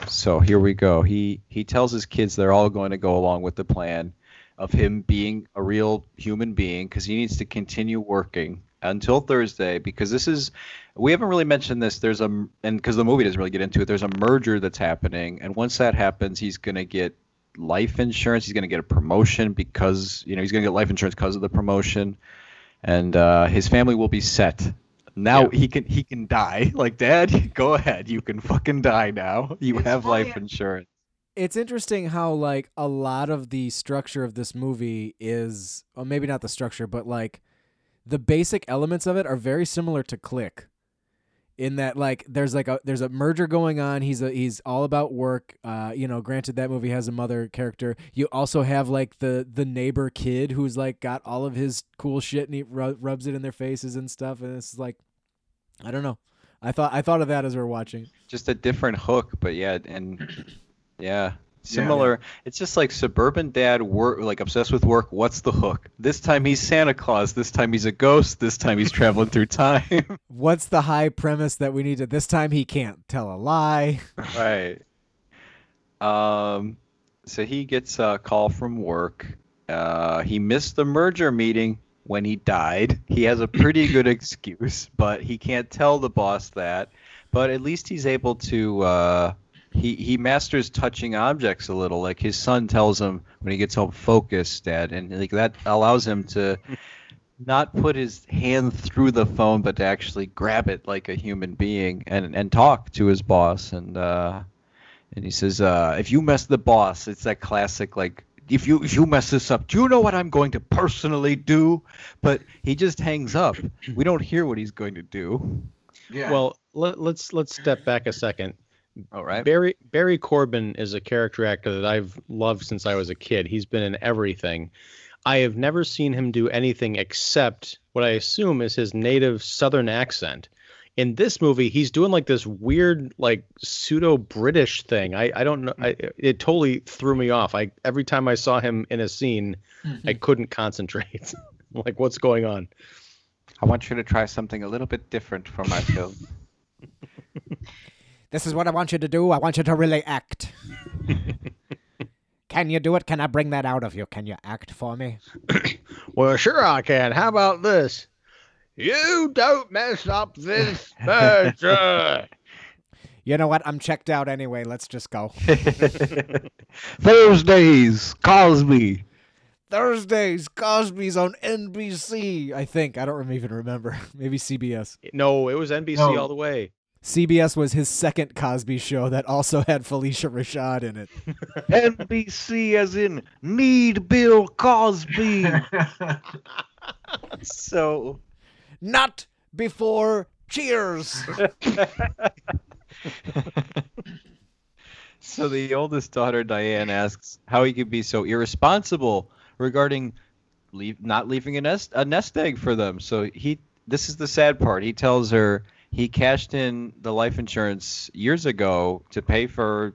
So here we go. He he tells his kids they're all going to go along with the plan of him being a real human being because he needs to continue working until Thursday because this is we haven't really mentioned this. There's a and because the movie doesn't really get into it. There's a merger that's happening, and once that happens, he's going to get life insurance. He's going to get a promotion because you know he's going to get life insurance because of the promotion, and uh, his family will be set. Now
Yeah.
he can he can die. *laughs* Like dad, go ahead. You can fucking die now. You
It's
have life insurance.
It's interesting how like a lot of the structure of this movie is, or maybe not the structure, but like the basic elements of it are very similar to Click. In that, like, there's like a there's a merger going on. He's a he's all about work. Uh, you know, granted that movie has a mother character. You also have like the the neighbor kid who's like got all of his cool shit and he ru- rubs it in their faces and stuff. And it's like, I don't know. I thought I thought of that as we are watching.
Just a different hook, but yeah, and yeah, Similar. It's just like suburban dad work like obsessed with work. What's the hook? This time he's Santa Claus. This time he's a ghost. This time he's traveling through time. *laughs*
What's the high premise that we need to? This time he can't tell a lie. *laughs*
right. Um. So he gets a call from work. Uh, he missed the merger meeting when he died. He has a pretty good *coughs* excuse, but he can't tell the boss that. But at least he's able to. Uh, he he masters touching objects a little. Like his son tells him when he gets home, "Focus, Dad," and like that allows him to *laughs* not put his hand through the phone, but to actually grab it like a human being and and talk to his boss. And uh, and he says, uh, "If you mess the boss, it's that classic like." If you if you mess this up, do you know what I'm going to personally do? But he just hangs up. We don't hear what he's going to do.
Yeah.
Well, let, let's let's step back a second.
All right.
Barry Barry Corbin is a character actor that I've loved since I was a kid. He's been in everything. I have never seen him do anything except what I assume is his native Southern accent. In this movie, he's doing like this weird, like pseudo British thing. I, I don't know. I, it totally threw me off. I every time I saw him in a scene, mm-hmm. I couldn't concentrate. *laughs* like, what's going on?
I want you to try something a little bit different for my *laughs* film.
This is what I want you to do. I want you to really act. *laughs* Can you do it? Can I bring that out of you? Can you act for me? *clears throat*
Well, sure I can. How about this? You don't mess up this *laughs* merger.
You know what? I'm checked out anyway. Let's just go. *laughs*
Thursdays, Cosby.
Thursdays, Cosby's on NBC. I think. I don't even remember. Maybe CBS.
no, it was NBC
No.
all the way.
CBS was his second Cosby show that also *laughs* had Phylicia Rashad in it.
NBC as in Need Bill Cosby. *laughs* so
Not before Cheers. *laughs*
So the oldest daughter Diane asks how he could be so irresponsible regarding leave not leaving a nest a nest egg for them. So he this is the sad part. He tells her he cashed in the life insurance years ago to pay for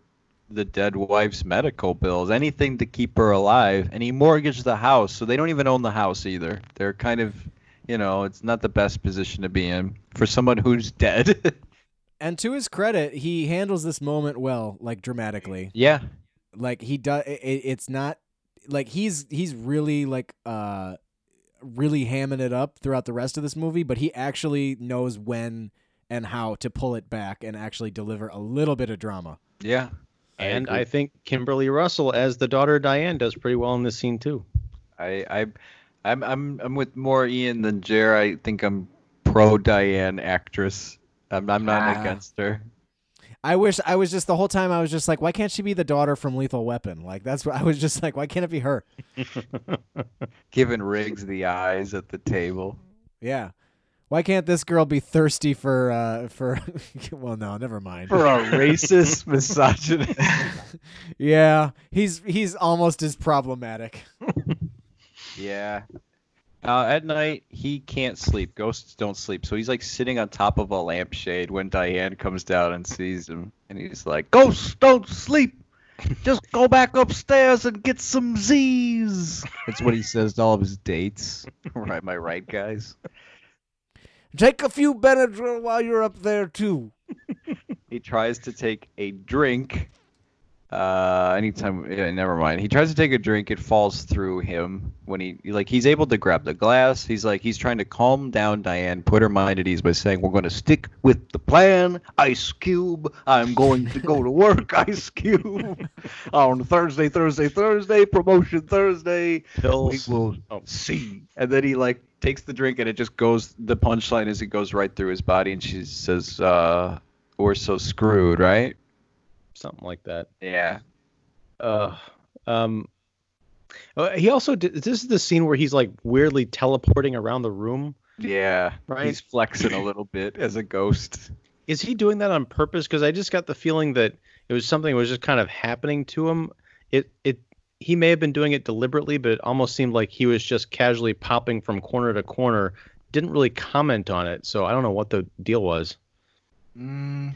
the dead wife's medical bills, anything to keep her alive, and he mortgaged the house. So they don't even own the house either. They're kind of, you know, it's not the best position to be in for someone who's dead. *laughs*
and to his credit, he handles this moment well, like dramatically.
yeah.
Like he does. It, it's not like he's he's really like uh really hamming it up throughout the rest of this movie, but he actually knows when and how to pull it back and actually deliver a little bit of drama.
Yeah.
And
agree.
I think Kimberly Russell as the daughter Diane does pretty well in this scene too.
I, I, I'm, I'm, I'm with more Ian than Jer. I think I'm pro Diane actress. I'm, I'm not
Ah.
against her.
I wish I was just the whole time I was just like, why can't she be the daughter from Lethal Weapon? Like that's what I was just like, why can't it be her? *laughs*
Giving Riggs the eyes at the table.
Yeah. Why can't this girl be thirsty for uh for *laughs* well no, never mind.
For a racist *laughs* misogynist. *laughs*
yeah, he's he's almost as problematic.
yeah. Uh, at night, he can't sleep. Ghosts don't sleep. So he's like sitting on top of a lampshade when Diane comes down and sees him. And he's like, Ghosts don't sleep. Just go back upstairs and get some Z's. That's what he says to all of his dates. right, am I right, guys?
Take a few Benadryl while you're up there too. *laughs*
he tries to take a drink. Uh, anytime, yeah, never mind. He tries to take a drink. It falls through him when he like he's able to grab the glass. He's like he's trying to calm down Diane, put her mind at ease by saying, "We're going to stick with the plan." Ice Cube, I'm going to go to work. *laughs* Ice Cube *laughs* on Thursday, Thursday, Thursday, promotion Thursday. We will
Oh.
see. And then he like takes the drink and it just goes. The punchline is it goes right through his body, and she says, uh, "We're so screwed, right?"
Something like that.
Yeah.
Uh, um, uh, he also did. This is the scene where he's like weirdly teleporting around the room.
Yeah.
Right.
He's flexing a little bit as a ghost.
Is he doing that on purpose? Because I just got the feeling that it was something that was just kind of happening to him. It it he may have been doing it deliberately, but it almost seemed like he was just casually popping from corner to corner. Didn't really comment on it, so I don't know what the deal was.
Mm,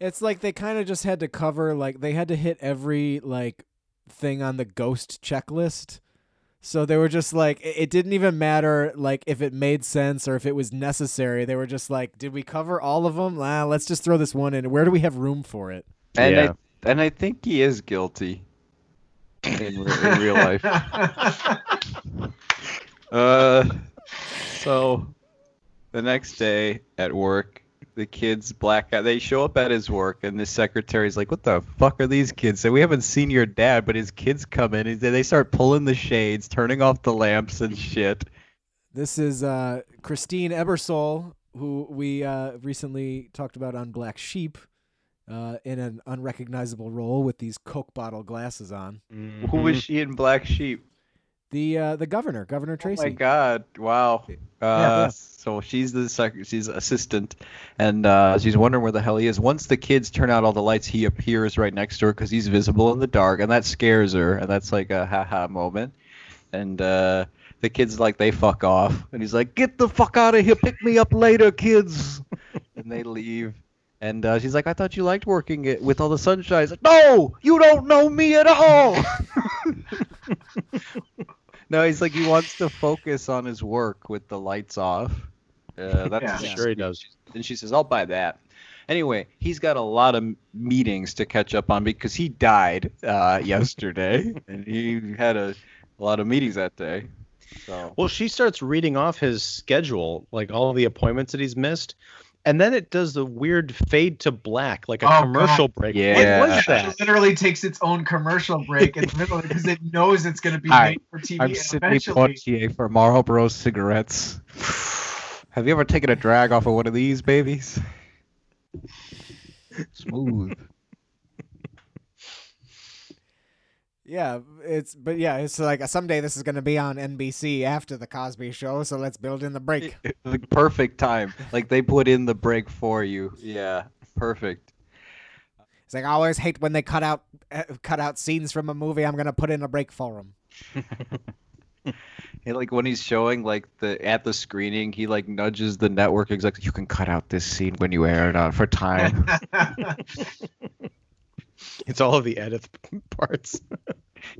It's like they kind of just had to cover like they had to hit every like thing on the ghost checklist. So they were just like it it didn't even matter like if it made sense or if it was necessary. They were just like, did we cover all of them? Ah, let's just throw this one in. Where do we have room for it?
And
Yeah.
I and I think he is guilty in, in real life. *laughs* Uh, so the next day at work, the kids black out. They show up at his work, and the secretary's like, "What the fuck are these kids?" So we haven't seen your dad, but his kids come in, and they start pulling the shades, turning off the lamps and shit.
This is uh, Christine Ebersole, who we uh, recently talked about on Black Sheep, uh, in an unrecognizable role with these Coke bottle glasses on.
Who was she in Black Sheep?
The uh, the governor, Governor Tracy.
Oh my god! Wow. Uh, So she's the sec- she's assistant, and uh, she's wondering where the hell he is. Once the kids turn out all the lights, he appears right next to her because he's visible in the dark, and that scares her, and that's like a haha moment. And uh, the kids like they fuck off, and he's like, "Get the fuck out of here! Pick me up later, kids." *laughs* and they leave. And uh, she's like, "I thought you liked working it with all the sunshine." He's like, "No, you don't know me at all." *laughs* *laughs* no, he's like he wants to focus on his work with the lights off. Uh, that's
Yeah.
Sure he does.
and she says, "I'll buy that." Anyway, he's got a lot of meetings to catch up on because he died uh, *laughs* yesterday, and he had a, a lot of meetings that day. So
Well, she starts reading off his schedule, like all the appointments that he's missed, and then it does the weird fade to black, like a
Oh,
commercial break.
Yeah.
What was
It literally takes its own commercial break in the middle because it knows it's going to be
Hi,
made for TV.
I'm
and
Sidney Poitier for Marlboro cigarettes. *sighs* Have you ever taken a drag off of one of these babies? Smooth.
Yeah, it's but yeah, it's like someday this is going to be on NBC after the Cosby Show, so let's build in the break. *laughs*
the perfect time. Like they put in the break for you. Yeah, perfect.
It's like I always hate when they cut out uh, cut out scenes from a movie. I'm going to put in a break for them.
And *laughs* like when he's showing like the at the screening, he like nudges the network execs. You can cut out this scene when you air it out for time. *laughs* *laughs*
It's all of the edit *laughs* parts.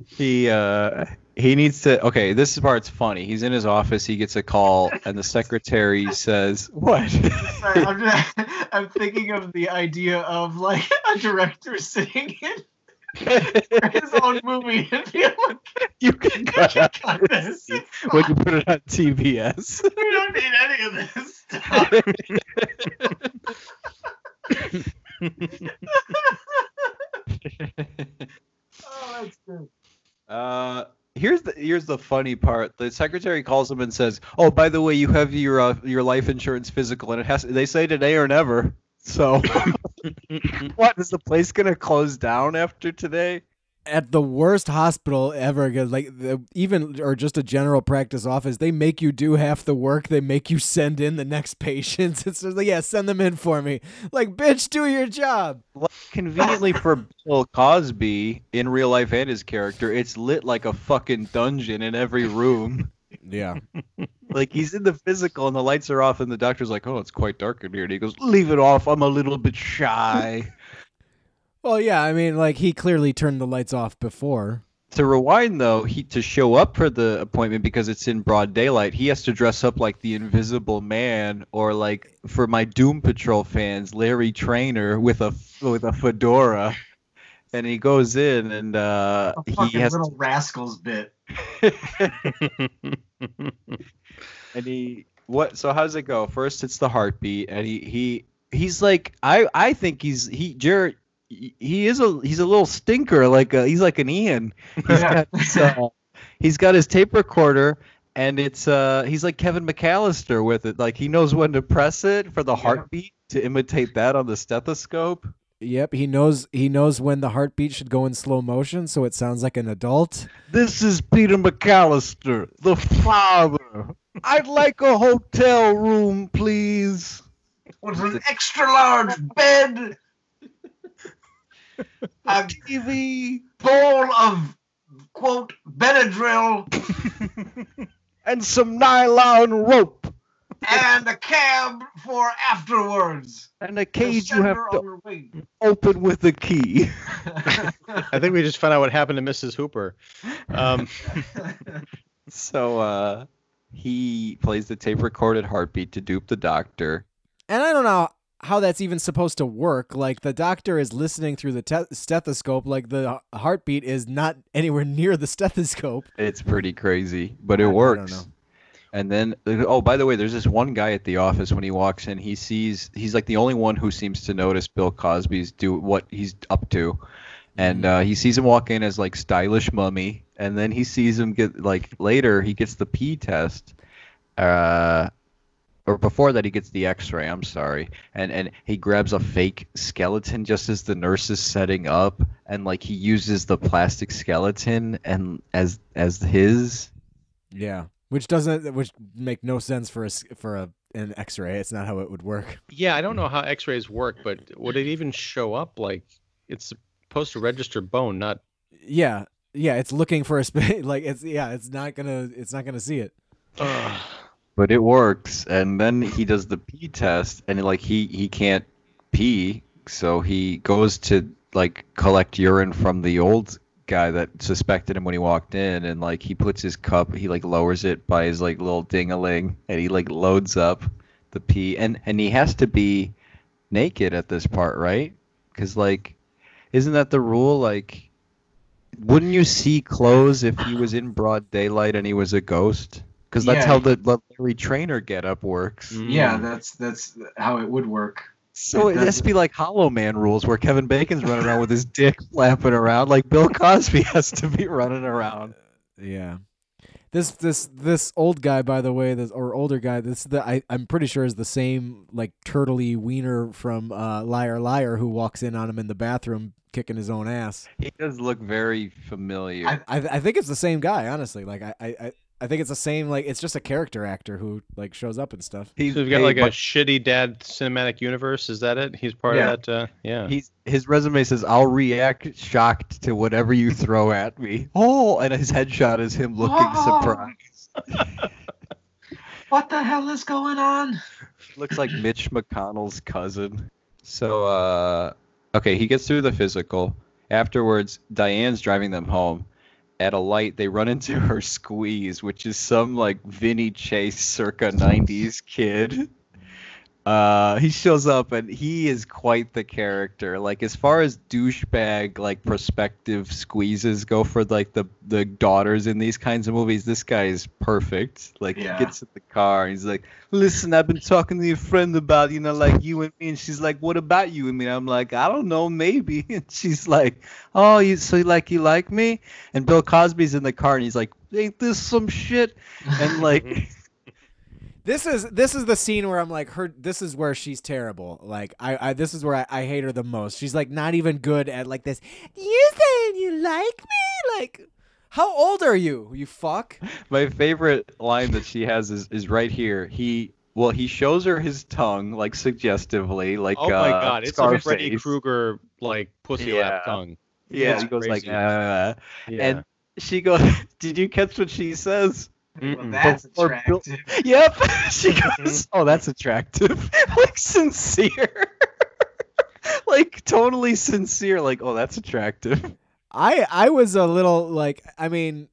he uh he needs to. Okay, this part's funny. He's in his office. He gets a call, and the secretary says, "What?"
Sorry, I'm, *laughs* just, I'm thinking of the idea of like a director sitting in his own movie and be like,
you can cut out
"Cut this.
this when you put it on TBS.
We don't need any of this stuff. Oh, that's good.
Uh, here's the here's the funny part. The secretary calls him and says, "Oh, by the way, you have your uh, your life insurance physical, and it has they say today or never." So, *laughs* what is the place gonna close down after today?
At the worst hospital ever, 'cause, like the, even or just a general practice office, they make you do half the work. They make you send in the next *laughs* patients. It's just like, yeah, send them in for me. Like, bitch, do your job.
Conveniently for Bill Cosby in real life and his character, it's lit like a fucking dungeon in every room.
Yeah. *laughs*
Like he's in the physical and the lights are off, and the doctor's like, "Oh, it's quite dark in here." And he goes, "Leave it off. I'm a little bit shy."
Well, yeah, I mean, like he clearly turned the lights off before.
to rewind though, he to show up for the appointment because it's in broad daylight. He has to dress up like the Invisible Man, or like for my Doom Patrol fans, Larry Trainor with a with a fedora. And he goes in, and uh,
A
he has
little rascals bit. *laughs*
and he what so how does it go first it's the heartbeat and he he he's like i i think he's he jared he he is a he's a little stinker like a, he's like an ian He's
Yeah.
got his, uh, he's got his tape recorder and it's uh he's like kevin mcallister with it like he knows when to press it for the
Yeah.
heartbeat to imitate that on the stethoscope
Yep, he knows he knows when the heartbeat should go in slow motion, so it sounds like an adult.
this is peter mcallister the father i'd like a hotel room please
With an extra large bed, *laughs* a
tv
bowl of quote Benadryl, *laughs*
and some nylon rope.
and a cab for afterwards.
And a cage you have to
on her way.
open with a key. *laughs*
I think we just found out what happened to Mrs. Hooper. Um,
So uh, he plays the tape recorded heartbeat to dupe the doctor.
And I don't know how that's even supposed to work. Like the doctor is listening through the te- stethoscope, like the heartbeat is not *laughs* anywhere near the stethoscope.
It's pretty crazy, but
I- I
it
don't
works.
know.
And then, oh, by the way, there's this one guy at the office when he walks in. He sees he's like the only one who seems to notice Bill Cosby's do what he's up to, and uh, he sees him walk in as like stylish mummy, and then he sees him get like later he gets the P test, uh, or before that he gets the X-ray. I'm sorry, and and he grabs a fake skeleton just as the nurse is setting up, and like he uses the plastic skeleton and as as his.
Yeah, which doesn't, which make no sense for a s- for a an X-ray. It's not how it would work.
yeah, I don't know how X-rays work, but would it even show up? Like, it's supposed to register bone, not.
Yeah, yeah, it's looking for a space. *laughs* Like it's yeah, it's not gonna, it's not gonna see it.
But it works. And then he does the pee test and like he he can't pee so he goes to like collect urine from the old guy that suspected him when he walked in and like he puts his cup he like lowers it by his like little ding-a-ling and he like loads up the pee and and he has to be naked at this part right? Because like isn't that the rule? Like wouldn't you see clothes if he was in broad daylight and he was a ghost because that's
Yeah.
how the, the Larry Trainor getup works.
yeah,
Mm.
that's that's how it would work.
So it
It
has to be like Hollow Man rules, where Kevin Bacon's running around with his *laughs* dick flapping around, like Bill Cosby has to be running around.
Yeah. This this this old guy, by the way, this or older guy, this the I I'm pretty sure is the same like turtley wiener from uh, Liar Liar who walks in on him in the bathroom kicking his own ass.
He does look very familiar.
I-
I I think it's the same guy, honestly. Like I I. I I think it's the same. Like it's just a character actor who like shows up and stuff.
He's
So we've got
hey,
like a
but
shitty dad cinematic universe. Is that it? He's part
Yeah.
of that. Uh, yeah.
He's his resume says, "I'll react shocked to whatever you throw at me." Oh, and his headshot is him looking
Oh.
surprised. *laughs*
What the hell is going on?
Looks like Mitch McConnell's cousin. So, uh, okay, he gets through the physical. Afterwards, Diane's driving them home. At a light, they run into her squeeze, which is some like Vinny Chase circa 90s kid. Uh, he shows up and he is quite the character. Like as far as douchebag like prospective squeezes go for like the the daughters in these kinds of movies, this guy is perfect. Like
Yeah.
he gets in the car and he's like, "Listen, I've been talking to your friend about you know like you and me," and she's like, "What about you and me?" I'm like, "I don't know, maybe." *laughs* And she's like, "Oh, you so like you like me?" And Bill Cosby's in the car and he's like, "Ain't this some shit?" And like. *laughs*
This is this is the scene where I'm like her. This is where she's terrible. Like I, I this is where I, I hate her the most. She's like not even good at like this. You saying you like me? Like, how old are you? You fuck.
My favorite line that she has is, is right here. He well, he shows her his tongue like suggestively, like
oh my
uh,
god, it's a Freddy Krueger like pussy
Yeah.
lap tongue.
Yeah,
It's
he goes like, uh,
Yeah.
and she goes. *laughs* Did you catch what she says?
Well, that's
Or Bill-
attractive.
Yep. *laughs* she *laughs* goes. Oh, that's attractive. *laughs* like sincere. like totally sincere. Like, oh, that's attractive.
I I was a little like I mean.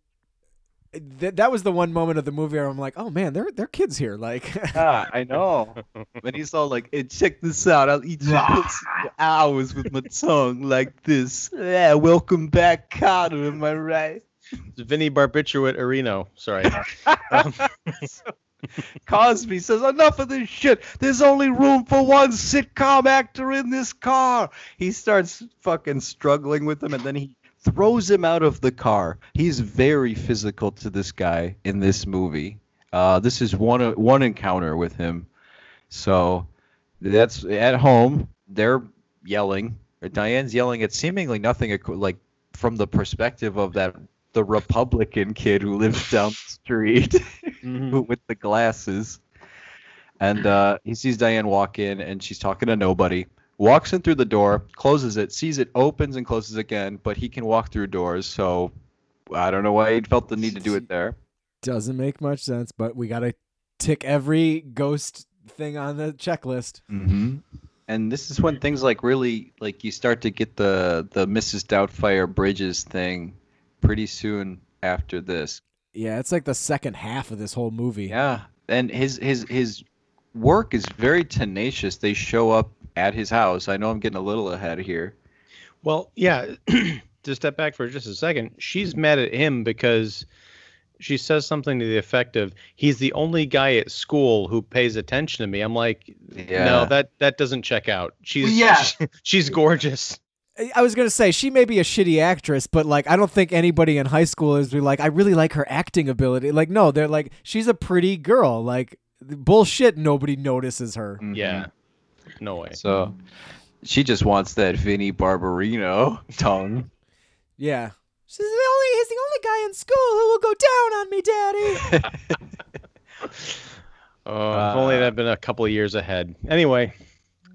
Th- that was the one moment of the movie where I'm like, oh man, they're they're kids here. Like,
Ah, I know. When he's all like, hey, check this out. I'll eat your pussy for hours with my tongue like this. Yeah, welcome back, Carter. Am I right? *laughs*
Vinny Barbiturate Areno. Sorry. *laughs* Um, *laughs*
Cosby says, enough of this shit. There's only room for one sitcom actor in this car. He starts fucking struggling with him, and then he throws him out of the car. He's very physical to this guy in this movie. Uh, this is one one encounter with him. So that's at home. They're yelling. Diane's yelling at seemingly nothing like from the perspective of that the Republican kid who lives *laughs* down the street
mhm. *laughs*
with the glasses. And uh, he sees Diane walk in, and she's talking to nobody. Walks in through the door, closes it, sees it opens and closes again, but he can walk through doors, so I don't know why he felt the need to do it there.
doesn't make much sense, but we gotta tick every ghost thing on the checklist.
Mm-hmm. And this is when things like really like you start to get the the Mrs. Doubtfire Bridges thing pretty soon after this.
Yeah, it's like the second half of this whole movie.
Yeah, and his his his work is very tenacious. They show up at his house. I know I'm getting a little ahead here.
Well, yeah. *clears throat* to step back for just a second, she's mad at him because she says something to the effect of, "He's the only guy at school who pays attention to me." I'm like,
Yeah.
no, that that doesn't check out. She's
Well, yeah. *laughs*
she's gorgeous.
I was gonna say she may be a shitty actress, but like I don't think anybody in high school is be like, I really like her acting ability. Like, no, they're like, she's a pretty girl. Like, bullshit. Nobody notices her.
Mhm.
Yeah, no way.
So she just wants that Vinnie Barbarino *laughs* tongue.
Yeah. She's the only. He's the only guy in school who will go down on me, Daddy. *laughs*
Oh, if only that had been a couple of years ahead. Anyway,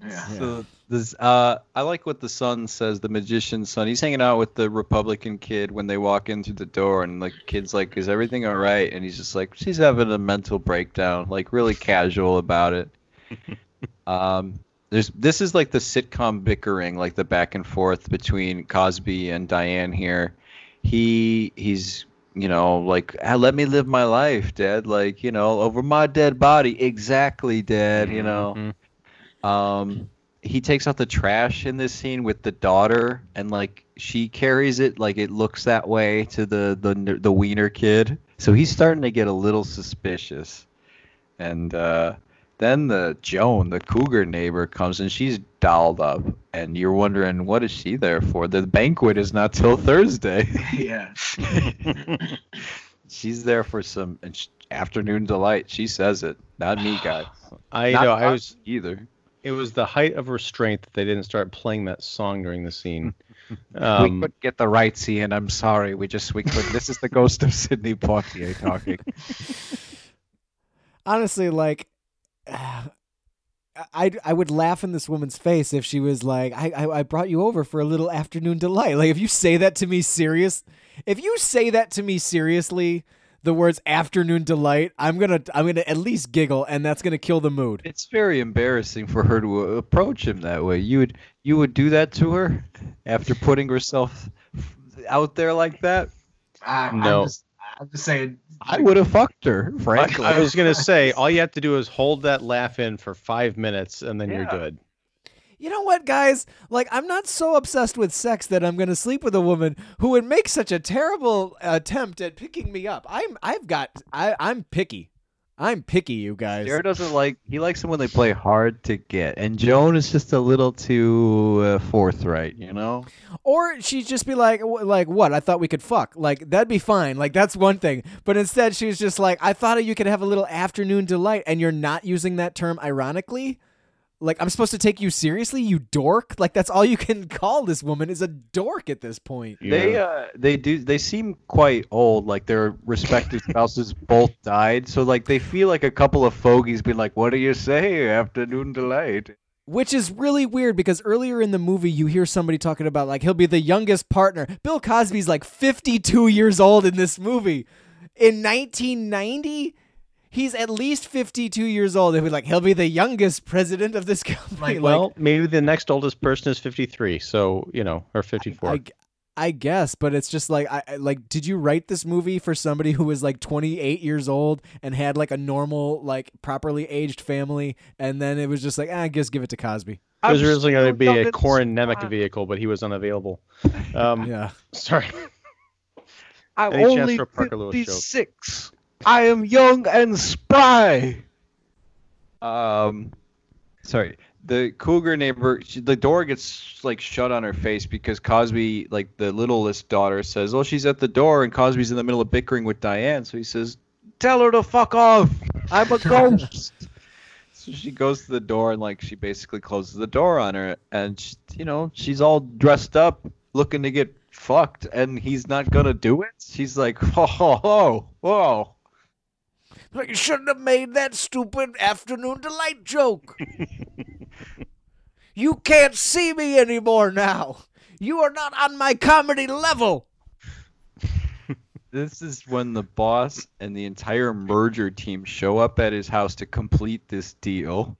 Yeah.
So this, uh, I like what the son says. The magician's son. He's hanging out with the Republican kid when they walk in through the door, and like kid's like, "Is everything all right?" And he's just like, "She's having a mental breakdown." Like really casual about it. *laughs* um, there's this is like the sitcom bickering, like the back and forth between Cosby and Diane here. He he's you know like ah, let me live my life, Dad. Like you know over my dead body, exactly, Dad. You know.
Mhm.
Um, he takes out the trash in this scene with the daughter, and like she carries it like it looks that way to the the the wiener kid. So he's starting to get a little suspicious, and uh, then the Joan, the cougar neighbor, comes and she's dolled up, and you're wondering what is she there for? The banquet is not till Thursday. *laughs*
yeah. *laughs*
she's there for some afternoon delight. She says it, not me, guys.
I
Not
know I was.
either.
It was the height of restraint that they didn't start playing that song during the scene. *laughs*
we
Um,
couldn't get the rights, Ian. I'm sorry. We just we couldn't. this is the ghost of Sidney Poitier talking. *laughs*
Honestly, like, *sighs* I I would laugh in this woman's face if she was like, I, I I brought you over for a little afternoon delight. Like, if you say that to me serious, if you say that to me seriously, the words afternoon delight, I'm gonna I'm gonna at least giggle, and that's gonna kill the mood.
It's very embarrassing for her to approach him that way. You would you would do that to her after putting herself out there like that.
I,
No.
I'm just, I'm just saying.
I would have fucked her, frankly.
I was gonna *laughs* say all you have to do is hold that laugh in for five minutes, and then you're good.
You know what, guys? Like, I'm not so obsessed with sex that I'm gonna sleep with a woman who would make such a terrible attempt at picking me up. I'm I've got I I'm picky. I'm picky, you guys.
Jared doesn't like. He likes them when they play hard to get, and Joan is just a little too uh, forthright. You know.
Or she'd just be like, like what? I thought we could fuck. Like that'd be fine. Like that's one thing. But instead, she's just like, I thought you could have a little afternoon delight, and you're not using that term ironically. Like I'm supposed to take you seriously, you dork. Like that's all you can *laughs* call this woman is a dork at this point.
They uh they do they seem quite old, like their respective *laughs* spouses both died, so like they feel like a couple of fogies being like, "What do you say, afternoon delight?"
Which is really weird because earlier in the movie you hear somebody talking about like he'll be the youngest partner. Bill Cosby's like 52 years old in this movie. In 1990, he's at least 52 years old. They'll be like he'll be the youngest president of this *laughs* company.
Like,
Like,
Well, maybe the next oldest person is 53, so you know, or 54.
I, I guess, but it's just like I I- like. Did you write this movie for somebody who was like 28 years old and had like a normal, like properly aged family, and then it was just like, ah, I guess give it to Cosby.
It was originally going to be a
young
Corin
and
Nemec vehicle, but he was unavailable. *laughs* Um,
Yeah.
Sorry.
I'm
Any chance
only
for a Parker Lewis joke?
56. I am young and spry. Um, sorry. The cougar neighbor, she, the door gets like shut on her face because Cosby, like the littlest daughter, says, "Oh, she's at the door," and Cosby's in the middle of bickering with Diane, so he says, "Tell her to fuck off. I'm a *laughs* ghost." so she goes to the door and like she basically closes the door on her, and she, you know she's all dressed up, looking to get fucked, and he's not gonna do it. She's like, *laughs* "Whoa, whoa, whoa."
Like you shouldn't have made that stupid afternoon delight joke. *laughs* you can't see me anymore now. You are not on my comedy level.
this is when the boss and the entire merger team show up at his house to complete this deal.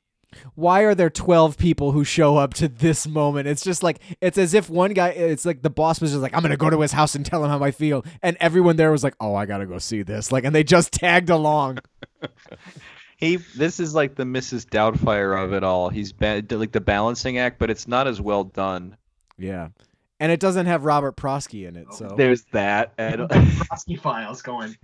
Why are there 12 people who show up to this moment? It's just like, it's as if one guy, it's like the boss was just like, I'm going to go to his house and tell him how I feel. And everyone there was like, oh, I got to go see this. Like, and they just tagged along. *laughs*
He this is like the Mrs. Doubtfire of it all. He's ba- like the balancing act, but it's not as well done.
Yeah. And it doesn't have Robert Prosky in it. So,
There's that, and
Frosty files going.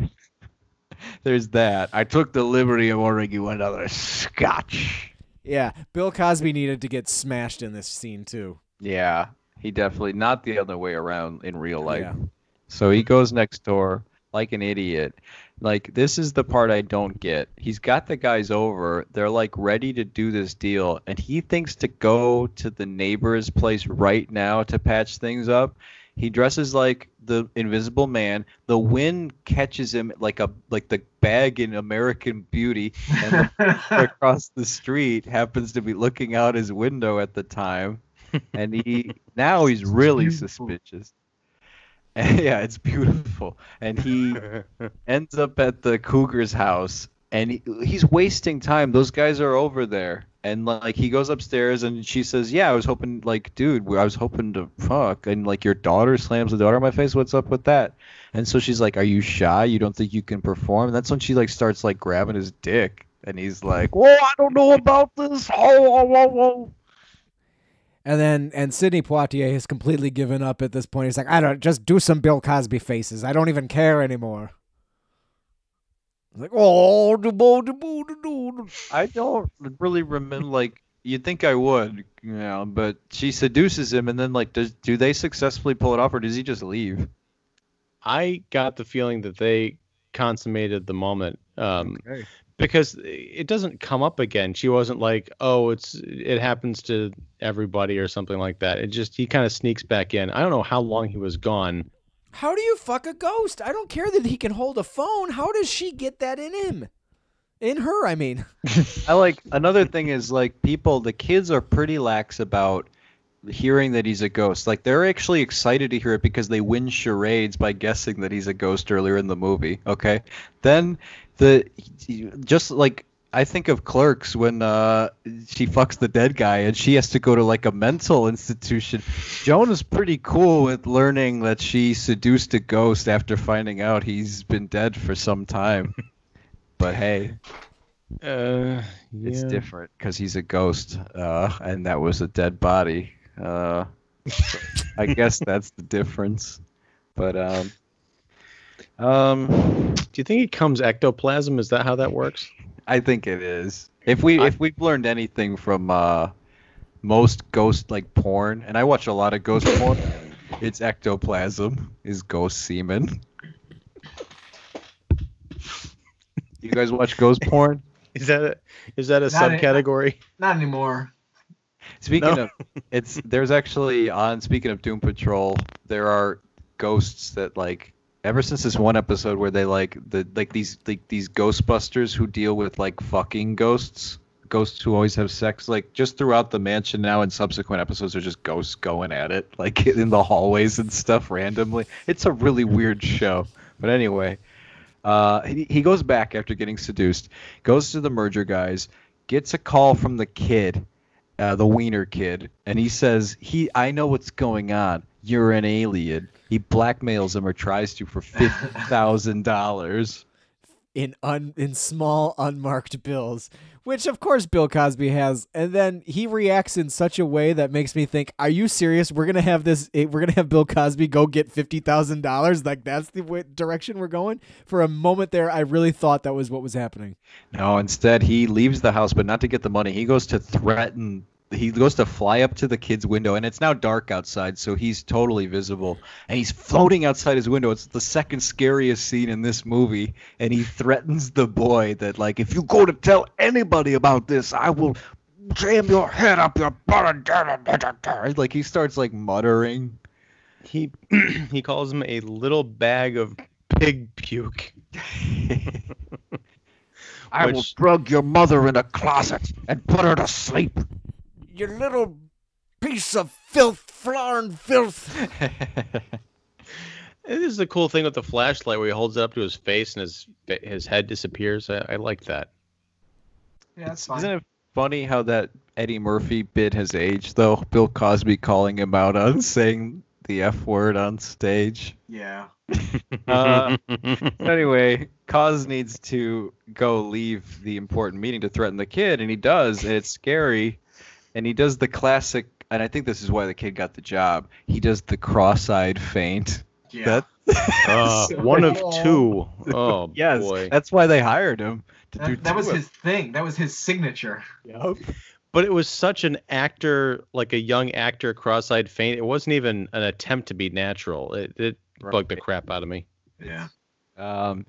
*laughs*
there's that. I took the liberty of ordering you another scotch.
Yeah. Bill Cosby needed to get smashed in this scene, too.
Yeah, he definitely not the other way around in real life.
Yeah.
So he goes next door like an idiot. Like this is the part I don't get. He's got the guys over. They're like ready to do this deal and he thinks to go to the neighbor's place right now to patch things up. He dresses like the invisible man. The wind catches him like a like the bag in American Beauty and the *laughs* across the street happens to be looking out his window at the time. And he *laughs* now he's really suspicious. *laughs* Yeah it's beautiful. And he ends up at the cougar's house and he, he's wasting time. Those guys are over there and like he goes upstairs and she says yeah i was hoping like dude i was hoping to fuck and like your daughter slams the door in my face what's up with that and so she's like are you shy you don't think you can perform and that's when she like starts like grabbing his dick and he's like whoa i don't know about this oh, oh, oh, oh.
And then, and Sidney Poitier has completely given up at this point. He's like, I don't, just do some Bill Cosby faces. I don't even care anymore. He's like, oh, do, bo, do, bo, do, do, do."
I don't really remember. Like you'd think I would, you know, but she seduces him, and then like, does do they successfully pull it off, or does he just leave?
I got the feeling that they consummated the moment um,
Okay.
because it doesn't come up again. She wasn't like, "Oh, it's it happens to everybody" or something like that. It just he kind of sneaks back in. I don't know how long he was gone.
How do you fuck a ghost? I don't care that he can hold a phone. How does she get that in him? In her, I mean. *laughs*
I like another thing is like people, the kids are pretty lax about hearing that he's a ghost. Like they're actually excited to hear it because they win charades by guessing that he's a ghost earlier in the movie. Okay, then the just like I think of Clerks when uh, she fucks the dead guy and she has to go to like a mental institution. Joan is pretty cool with learning that she seduced a ghost after finding out he's been dead for some time. *laughs* but hey,
Uh,
it's different because he's a ghost, uh, and that was a dead body. Uh, I guess *laughs* that's the difference. But um, um,
Do you think he comes ectoplasm? Is that how that works?
I think it is. If we
I-
if we've learned anything from uh, most ghost like porn, and I watch a lot of ghost porn, it's ectoplasm is ghost semen. You guys watch ghost porn? *laughs*
Is that a, is that a
Not a-
subcategory?
Not anymore.
Speaking
No.
of, it's there's actually on. Speaking of Doom Patrol, there are ghosts that like ever since this one episode where they like the like these like these Ghostbusters who deal with like fucking ghosts, ghosts who always have sex. Like just throughout the mansion now in subsequent episodes, are just ghosts going at it *laughs* like in the hallways and stuff randomly. It's a really weird show. But anyway, uh, he, he goes back after getting seduced, goes to the merger guys, gets a call from the kid, uh, the Wiener kid, and he says, "He, I know what's going on. You're an alien." He blackmails him or tries to for fifty thousand dollars. *laughs*
in un in small unmarked bills, which of course Bill Cosby has, and then he reacts in such a way that makes me think, "Are you serious? We're gonna have this? eh, We're gonna have Bill Cosby go get fifty thousand dollars? Like that's the way, direction we're going?" For a moment there, I really thought that was what was happening.
No, instead he leaves the house, but not to get the money. He goes to threaten. He goes to fly up to the kid's window, and it's now dark outside, so he's totally visible. And he's floating outside his window. It's the second scariest scene in this movie, and he threatens the boy that like, if you go to tell anybody about this, I will jam your head up your butt. Like he starts like muttering.
He *clears throat* he calls him a little bag of pig puke. *laughs*
I will drug your mother in a closet and put her to sleep.
You little piece of filth, flarn filth. *laughs*
This is the cool thing with the flashlight where he holds it up to his face and his his head disappears. I, I like that.
Yeah, that's fine.
Isn't it funny how that Eddie Murphy bit has aged though? Bill Cosby calling him out on *laughs* saying the F word on stage.
Yeah. *laughs*
Uh, anyway, Cos needs to go leave the important meeting to threaten the kid, and he does, and it's scary. And he does the classic, and I think this is why the kid got the job. He does the cross-eyed feint.
Yeah.
That- *laughs*
Uh, one of two. Oh *laughs*
yes,
boy!
that's why they hired him to do.
That, that was
of
his thing. That was his signature.
them.
But it was such an actor, like a young actor, cross-eyed faint. It wasn't even an attempt to be natural. It it bugged the crap out of me.
Yeah.
Um,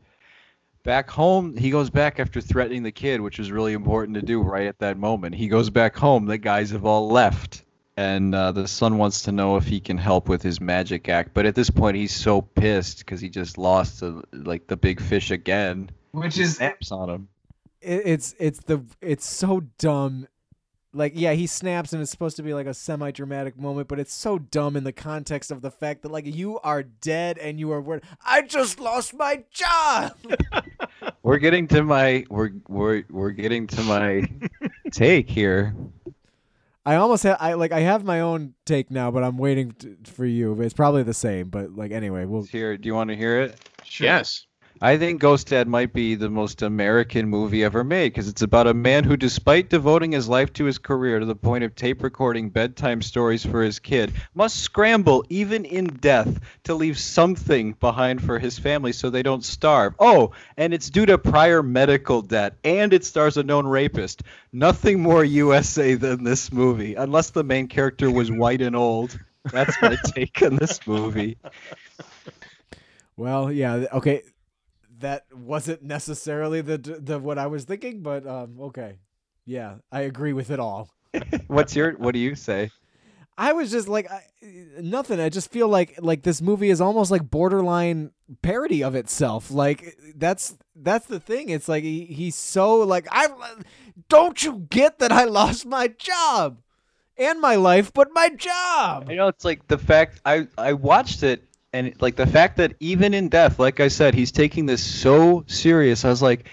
back home, he goes back after threatening the kid, which was really important to do right at that moment. He goes back home. The guys have all left, and uh, the son wants to know if he can help with his magic act. But at this point, he's so pissed because he just lost to like the big fish again.
Which
He
is
snaps on him.
It's it's the it's so dumb. Like yeah, he snaps and it's supposed to be like a semi dramatic moment, but it's so dumb in the context of the fact that like you are dead and you are wor- I just lost my job. *laughs*
We're getting to my we're we're we're getting to my *laughs* take here.
I almost have I like I have my own take now, but I'm waiting t- for you. It's probably the same, but like anyway, we'll
Here, do you want to hear it?
sure.
Yes.
I think Ghost Dad might be the most American movie ever made because it's about a man who, despite devoting his life to his career to the point of tape recording bedtime stories for his kid, must scramble, even in death, to leave something behind for his family so they don't starve. Oh, and it's due to prior medical debt, and it stars a known rapist. Nothing more USA than this movie, unless the main character was white and old. That's my *laughs* take on this movie.
Well, yeah, okay. That wasn't necessarily the the what I was thinking, but um okay. Yeah, I agree with it all. *laughs*
What's your? What do you say?
I was just like I, nothing. I just feel like like this movie is almost like borderline parody of itself. Like that's that's the thing. It's like he, he's so like I don't you get that I lost my job and my life, but my job.
You know, it's like the fact I I watched it and like the fact that even in death, like I said, he's taking this so serious. I was like,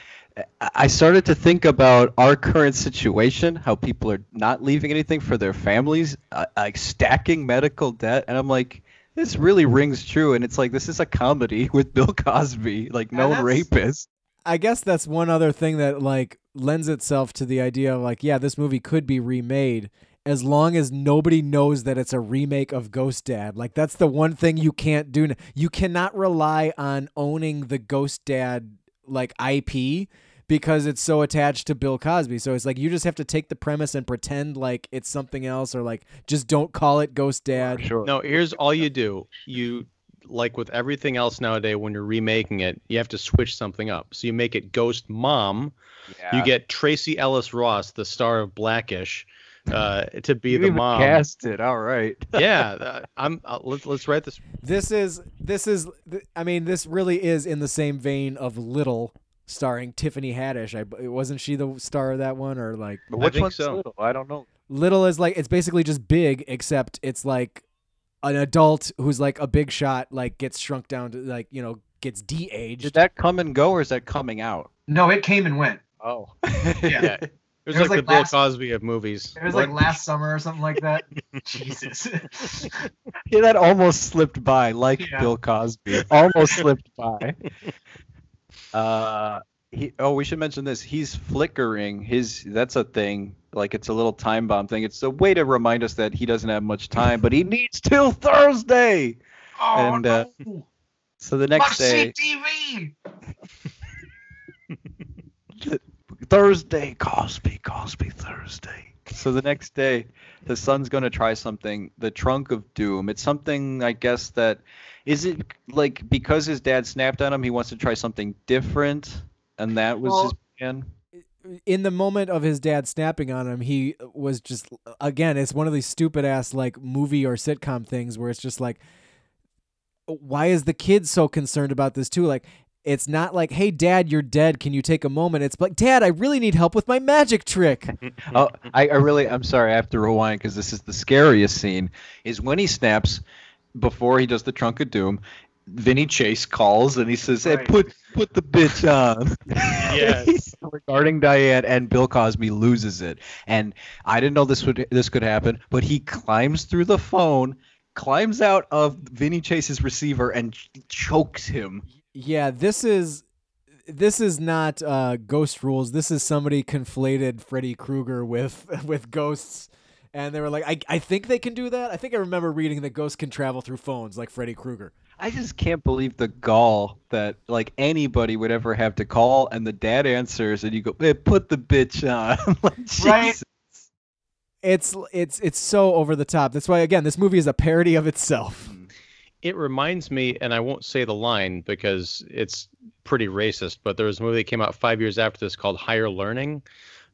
I- started to think about our current situation, how people are not leaving anything for their families, uh, like stacking medical debt, and I'm like. This really rings true, and it's like this is a comedy *laughs* with Bill Cosby, like known rapist.
I guess that's one other thing that like lends itself to the idea of like, yeah, this movie could be remade as long as nobody knows that it's a remake of Ghost Dad. Like that's the one thing you can't do. You cannot rely on owning the Ghost Dad like IP because it's so attached to Bill Cosby. So it's like you just have to take the premise and pretend like it's something else or like just don't call it Ghost Dad.
Sure.
No, here's all you do. You like with everything else nowadays when you're remaking it, you have to switch something up. So you make it Ghost Mom. You get Tracee Ellis Ross, the star of Blackish, uh, to be
You
the
even
mom.
cast it. All right. *laughs*
yeah, I'm. Uh, let's let's write this.
This is this is th- I mean this really is in the same vein of Little starring Tiffany Haddish. I wasn't she the star of that one or like
But which
think
one's
so.
little? I don't know.
Little is like it's basically just big except it's like an adult who's like a big shot like gets shrunk down to like, you know, gets de-aged.
Did that come and go, or is that coming out?
No, it came and went.
Oh. *laughs*
Yeah. *laughs* It was,
It was
like,
like
the Bill Cosby of movies.
It was like last summer or something like that. *laughs* Jesus.
Yeah, that almost slipped by, like
Yeah.
Bill Cosby. Almost slipped by. *laughs* Uh, he. Oh, we should mention this. He's flickering. His. That's a thing. Like it's a little time bomb thing. It's a way to remind us that he doesn't have much time, but he *laughs* needs till Thursday.
Oh,
And, uh. So the next
Must
day,
see TV.
Thursday, Cosby, Cosby, Thursday. So the next day, the son's going to try something, the trunk of doom. It's something, I guess, that is it like because his dad snapped on him, he wants to try something different, and that was
Well-
his plan.
in the moment of his dad snapping on him, he was just again, it's one of these stupid ass like movie or sitcom things where it's just like why is the kid so concerned about this too? Like it's not like, "Hey dad, you're dead. Can you take a moment?" It's like, "Dad, I really need help with my magic trick." *laughs*
Oh, I, I really, I'm sorry, I have to rewind because this is the scariest scene. Is when he snaps before he does the trunk of doom. Vinny Chase calls and he says, "Hey,
Right.
put put the bitch on." *laughs* *laughs*
Yes.
regarding Diane and Bill Cosby loses it. And I didn't know this would this could happen, but he climbs through the phone, climbs out of Vinny Chase's receiver and ch- chokes him.
Yeah, this is this is not uh, ghost rules. This is somebody conflated Freddy Krueger with *laughs* with ghosts, and they were like, I I think they can do that. I think I remember reading that ghosts can travel through phones like Freddy Krueger.
I just can't believe the gall that like anybody would ever have to call and the dad answers and you go, hey, put the bitch on. *laughs* like,
Right.
It's it's it's so over the top. That's why again, this movie is a parody of itself.
It reminds me, and I won't say the line because it's pretty racist, but there was a movie that came out five years after this called Higher Learning.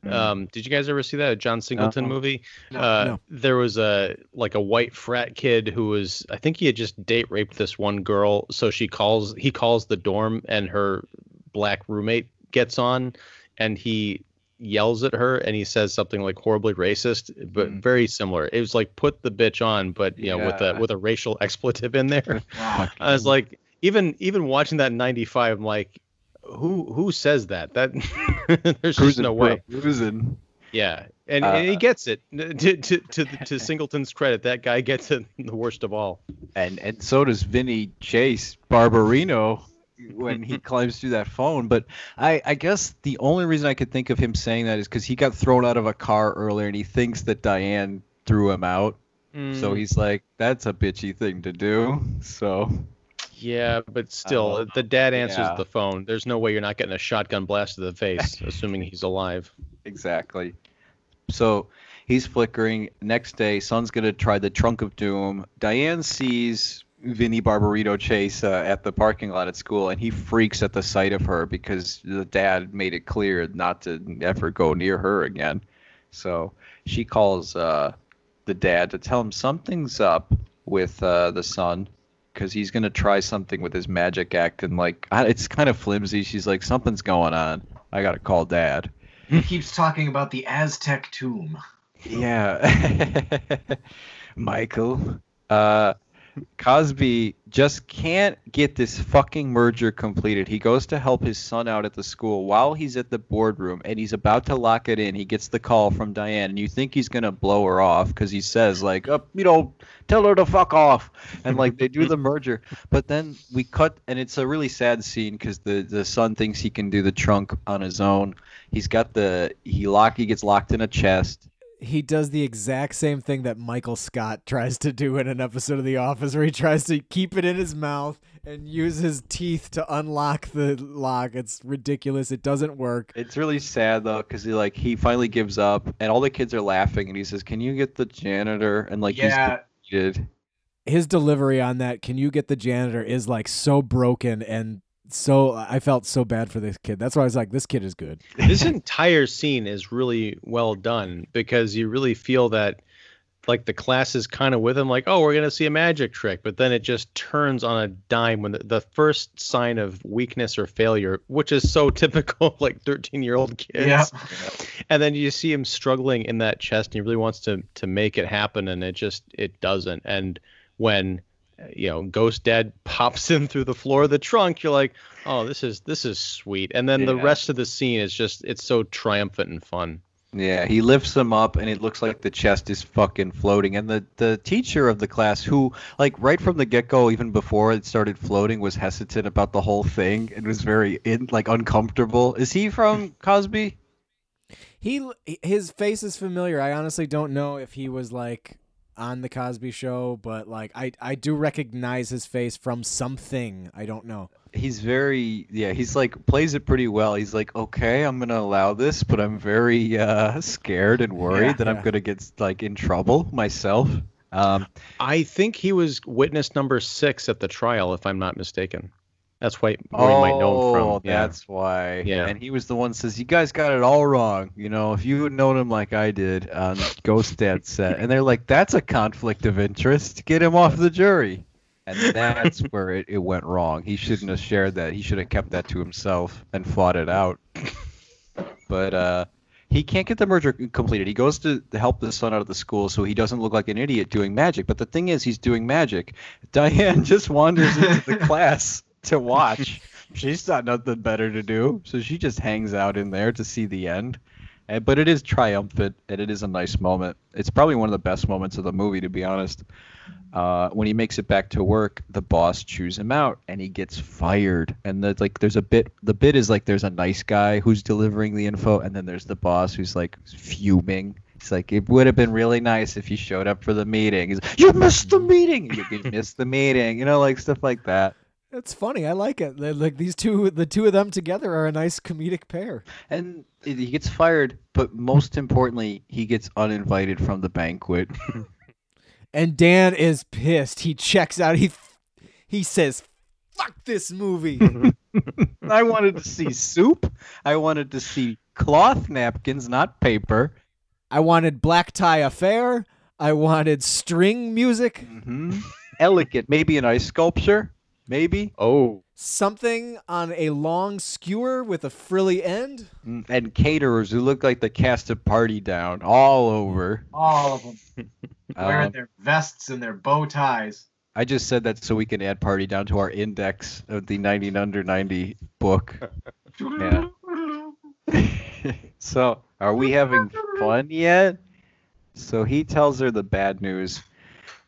Um, did you guys ever see that a John Singleton
No.
movie?
No.
uh,
No.
There was a like a white frat kid who was I think he had just date raped this one girl, so she calls he calls the dorm and her black roommate gets on, and he yells at her and he says something like horribly racist, but
Mm.
very similar. It was like put the bitch on, but you know with a with a racial *laughs* expletive in there. *laughs* I was like, even even watching that in '95, I'm like, who who says that? That *laughs* there's just
Cruising,
no way.
Cruising.
Yeah, and, and he
Uh,
gets it. To to to, to Singleton's credit, that guy gets it the worst of all.
and and so does Vinny Chase Barbarino when he climbs through that phone. But I I guess the only reason I could think of him saying that is because he got thrown out of a car earlier and he thinks that Diane threw him out. So
Mm,
he's like, that's a bitchy thing to do. So
yeah, but still, the dad answers
yeah.
the phone. There's no way you're not getting a shotgun blast to the face, *laughs* assuming he's alive.
exactly. So he's flickering. Next day, Son's gonna try the trunk of doom. Diane sees Vinny Barbarito Chase uh, at the parking lot at school, and he freaks at the sight of her because the dad made it clear not to ever go near her again. So she calls uh, the dad to tell him something's up with uh, the son because he's gonna try something with his magic act, and like it's kind of flimsy. She's like, something's going on. I gotta call dad.
He keeps talking about the Aztec tomb.
Yeah. *laughs* Michael. Uh Cosby just can't get this fucking merger completed. He goes to help his son out at the school while he's at the boardroom and he's about to lock it in. He gets the call from Diane and you think he's going to blow her off cuz he says like, uh, you know, tell her to fuck off. And like they do the *laughs* merger. But then we cut and it's a really sad scene cuz the the son thinks he can do the trunk on his own. He's got the he lock he gets locked in a chest.
He does the exact same thing that Michael Scott tries to do in an episode of The Office, where he tries to keep it in his mouth and use his teeth to unlock the lock. It's ridiculous. It doesn't work.
It's really sad though, because he like he finally gives up, and all the kids are laughing, and he says, "Can you get the janitor?" And like
yeah,
he's defeated.
his delivery on that can you get the janitor is like so broken and so i felt so bad for this kid. That's why i was like this kid is good. *laughs*
This entire scene is really well done because you really feel that like the class is kind of with him like oh we're going to see a magic trick but then it just turns on a dime when the, the first sign of weakness or failure which is so typical like 13 year old kids.
Yeah.
and then you see him struggling in that chest and he really wants to to make it happen and it just it doesn't. And when you know ghost dad pops in through the floor of the trunk you're like oh this is this is sweet and then the rest of the scene is just it's so triumphant and fun
Yeah, he lifts him up, and it looks like the chest is fucking floating. And the the teacher of the class, who like right from the get go, even before it started floating, was hesitant about the whole thing and was very in like uncomfortable. Is he from *laughs* Cosby?
he his face is familiar i honestly don't know if he was like on the cosby show but like i i do recognize his face from something i don't know
he's very yeah he's like plays it pretty well he's like okay i'm gonna allow this but i'm very uh scared and worried
Yeah.
that
Yeah.
i'm gonna get like in trouble myself um
i think he was witness number six at the trial if i'm not mistaken that's why where you might know him from
oh
yeah.
that's why
Yeah.
and he was the one that says you guys got it all wrong you know if you had known him like i did on ghost dad set and they're like that's a conflict of interest get him off the jury and that's *laughs* where it, it went wrong he shouldn't have shared that he should have kept that to himself and fought it out but uh he can't get the merger completed. He goes to, to help the son out of the school so he doesn't look like an idiot doing magic. But the thing is, he's doing magic. Diane *laughs* just wanders into the class to watch. She's got nothing better to do, so she just hangs out in there to see the end. And, but it is triumphant, and it is a nice moment. It's probably one of the best moments of the movie, to be honest. Uh, when he makes it back to work, the boss chews him out, and he gets fired. And the, like, there's a bit. The bit is like there's a nice guy who's delivering the info, and then there's the boss who's like fuming. He's like, it would have been really nice if you showed up for the meeting. He's like, you missed the meeting. You missed the meeting. You know, like stuff like that.
It's funny. I like it. They're Like these two, the two of them together are a nice comedic pair.
And he gets fired, but most importantly, he gets uninvited from the banquet. *laughs*
And Dan is pissed. He checks out. He he says, "Fuck this movie." *laughs*
I wanted to see soup. I wanted to see cloth napkins, not paper.
I wanted black tie affair. I wanted string music.
hmm Elegant, maybe an ice sculpture, maybe,
Oh,
Something on a long skewer with a frilly end.
Mm, and caterers who look like the cast of Party Down all over.
All of them *laughs* wearing
Um,
their vests and their bow ties.
I just said that so we can add Party Down to our index of the 90 under 90 book. *laughs* Yeah. *laughs* so, are we having fun yet? So he tells her the bad news.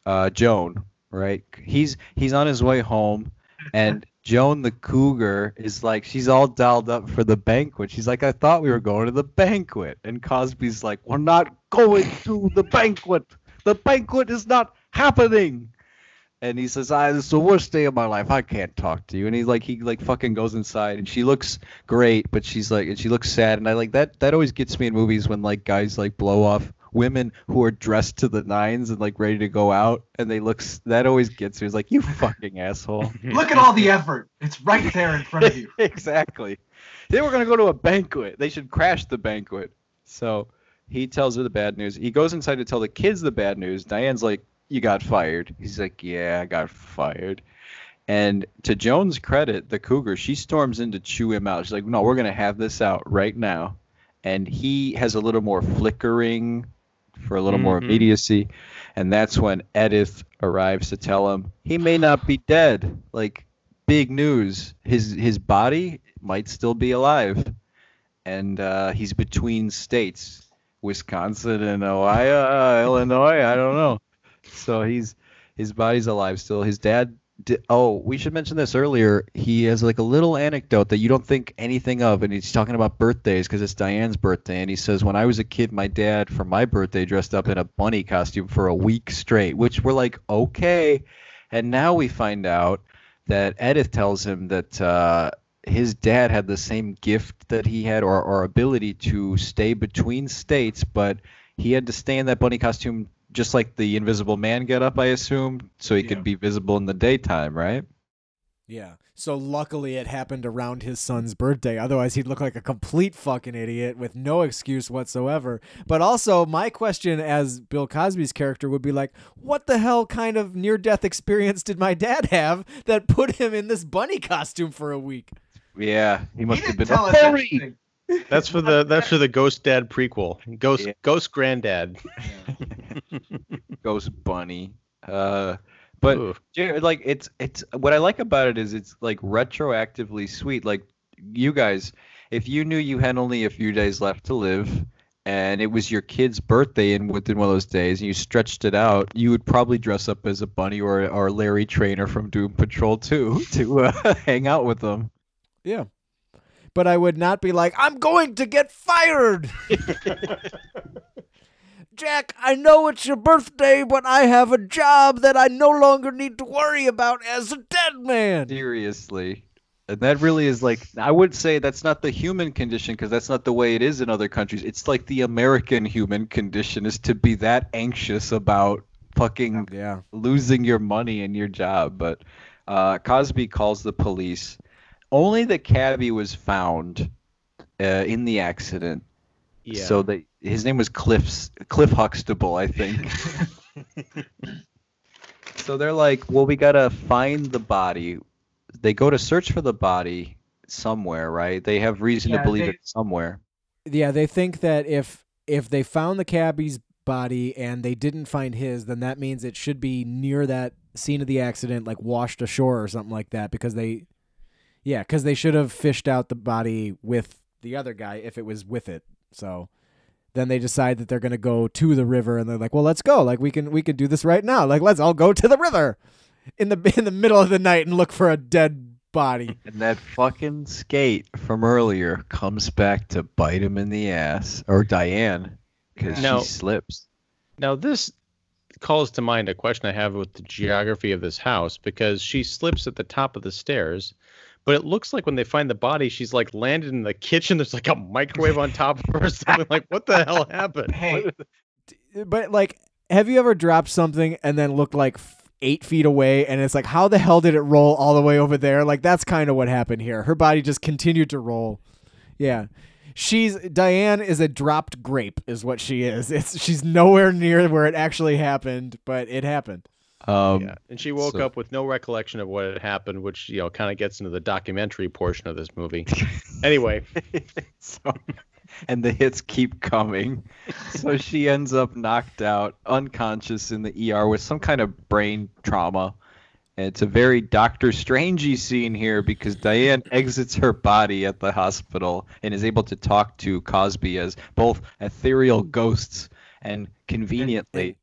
Uh, Joan, right? He's he's on his way home, and Joan the cougar is like she's all dialed up for the banquet. She's like, I thought we were going to the banquet, and Cosby's like, We're not going to the banquet. The banquet is not happening. And he says, "I this is the worst day of my life. I can't talk to you." And he's like, he like fucking goes inside, and she looks great, but she's like, and she looks sad. And I like that. That always gets me in movies when like guys like blow off women who are dressed to the nines and like ready to go out, and they look. That always gets me. It's like you fucking asshole. *laughs*
Look at all the effort. It's right there in front of you. *laughs*
exactly. They were gonna go to a banquet. They should crash the banquet. So he tells her the bad news. He goes inside to tell the kids the bad news. Diane's like, "You got fired." He's like, "Yeah, I got fired." And to Joan's credit, the cougar, she storms in to chew him out. She's like, "No, we're gonna have this out right now." And he has a little more flickering for a little more
Mhm.
immediacy. And that's when Edith arrives to tell him he may not be dead. Like big news. His his body might still be alive, and uh, he's between states, Wisconsin and Ohio, uh, Illinois. I don't know. So he's his body's alive still. His dad. Di- oh, we should mention this earlier. He has like a little anecdote that you don't think anything of, and he's talking about birthdays because it's Diane's birthday, and he says, "When I was a kid, my dad for my birthday dressed up in a bunny costume for a week straight," which we're like, okay. And now we find out that Edith tells him that uh, his dad had the same gift that he had, or, or ability to stay between states, but he had to stay in that bunny costume just like the Invisible Man get up, I assume, so he
Yeah.
could be visible in the daytime, right?
Yeah. So luckily it happened around his son's birthday. Otherwise he'd look like a complete fucking idiot with no excuse whatsoever. But also my question as Bill Cosby's character would be like, what the hell kind of near death experience did my dad have that put him in this bunny costume for a week?
Yeah, he must
he
have been a
us
furry.
anything.
That's for the that's for the Ghost Dad prequel. Ghost
Yeah.
Ghost Granddad. *laughs*
Ghost Bunny. Uh, but
Ooh.
Jared, like it's it's what I like about it is it's like retroactively sweet. Like you guys, if you knew you had only a few days left to live, and it was your kid's birthday and within one of those days, and you stretched it out, you would probably dress up as a bunny or or Larry Trainor from Doom Patrol 2 *laughs* to uh, *laughs* hang out with them.
Yeah. But I would not be like, I'm going to get fired. *laughs* Jack, I know it's your birthday, but I have a job that I no longer need to worry about as a dead man.
Seriously. And that really is like I would say that's not the human condition because that's not the way it is in other countries. It's like the American human condition is to be that anxious about fucking
Yeah.
losing your money and your job. But uh, Cosby calls the police. Only the cabbie was found uh, in the accident.
Yeah.
So they his name was Cliff's Cliff Huxtable, I think. *laughs* so they're like, well, we gotta find the body. They go to search for the body somewhere, right? They have reason
Yeah,
to believe
they-
it's somewhere.
Yeah, they think that if if they found the cabbie's body and they didn't find his, then that means it should be near that scene of the accident, like washed ashore or something like that, because they, yeah, because they should have fished out the body with the other guy if it was with it. So then they decide that they're gonna go to the river, and they're like, well, let's go. Like we can we can do this right now. Like let's all go to the river in the *laughs* in the middle of the night and look for a dead body. *laughs*
And that fucking skate from earlier comes back to bite him in the ass, or Diane, because
No.
she slips.
Now this calls to mind a question I have with the geography of this house because she slips at the top of the stairs, but it looks like when they find the body, she's like landed in the kitchen. There's like a microwave on top of her. something. like, what the hell happened?
Hey,
but like have you ever dropped something and then looked like eight feet away and it's like how the hell did it roll all the way over there like that's kind of what happened here her body just continued to roll yeah she's diane is a dropped grape is what she is it's she's nowhere near where it actually happened but it happened
Um,
Yeah, and she woke
so-
up with no recollection of what had happened, which you know kind of gets into the documentary portion of this movie. anyway, *laughs*
so, and the hits keep coming. So she ends up knocked out, unconscious in the ER with some kind of brain trauma. And it's a very Doctor Strangey scene here because Diane exits her body at the hospital and is able to talk to Cosby as both ethereal ghosts and conveniently.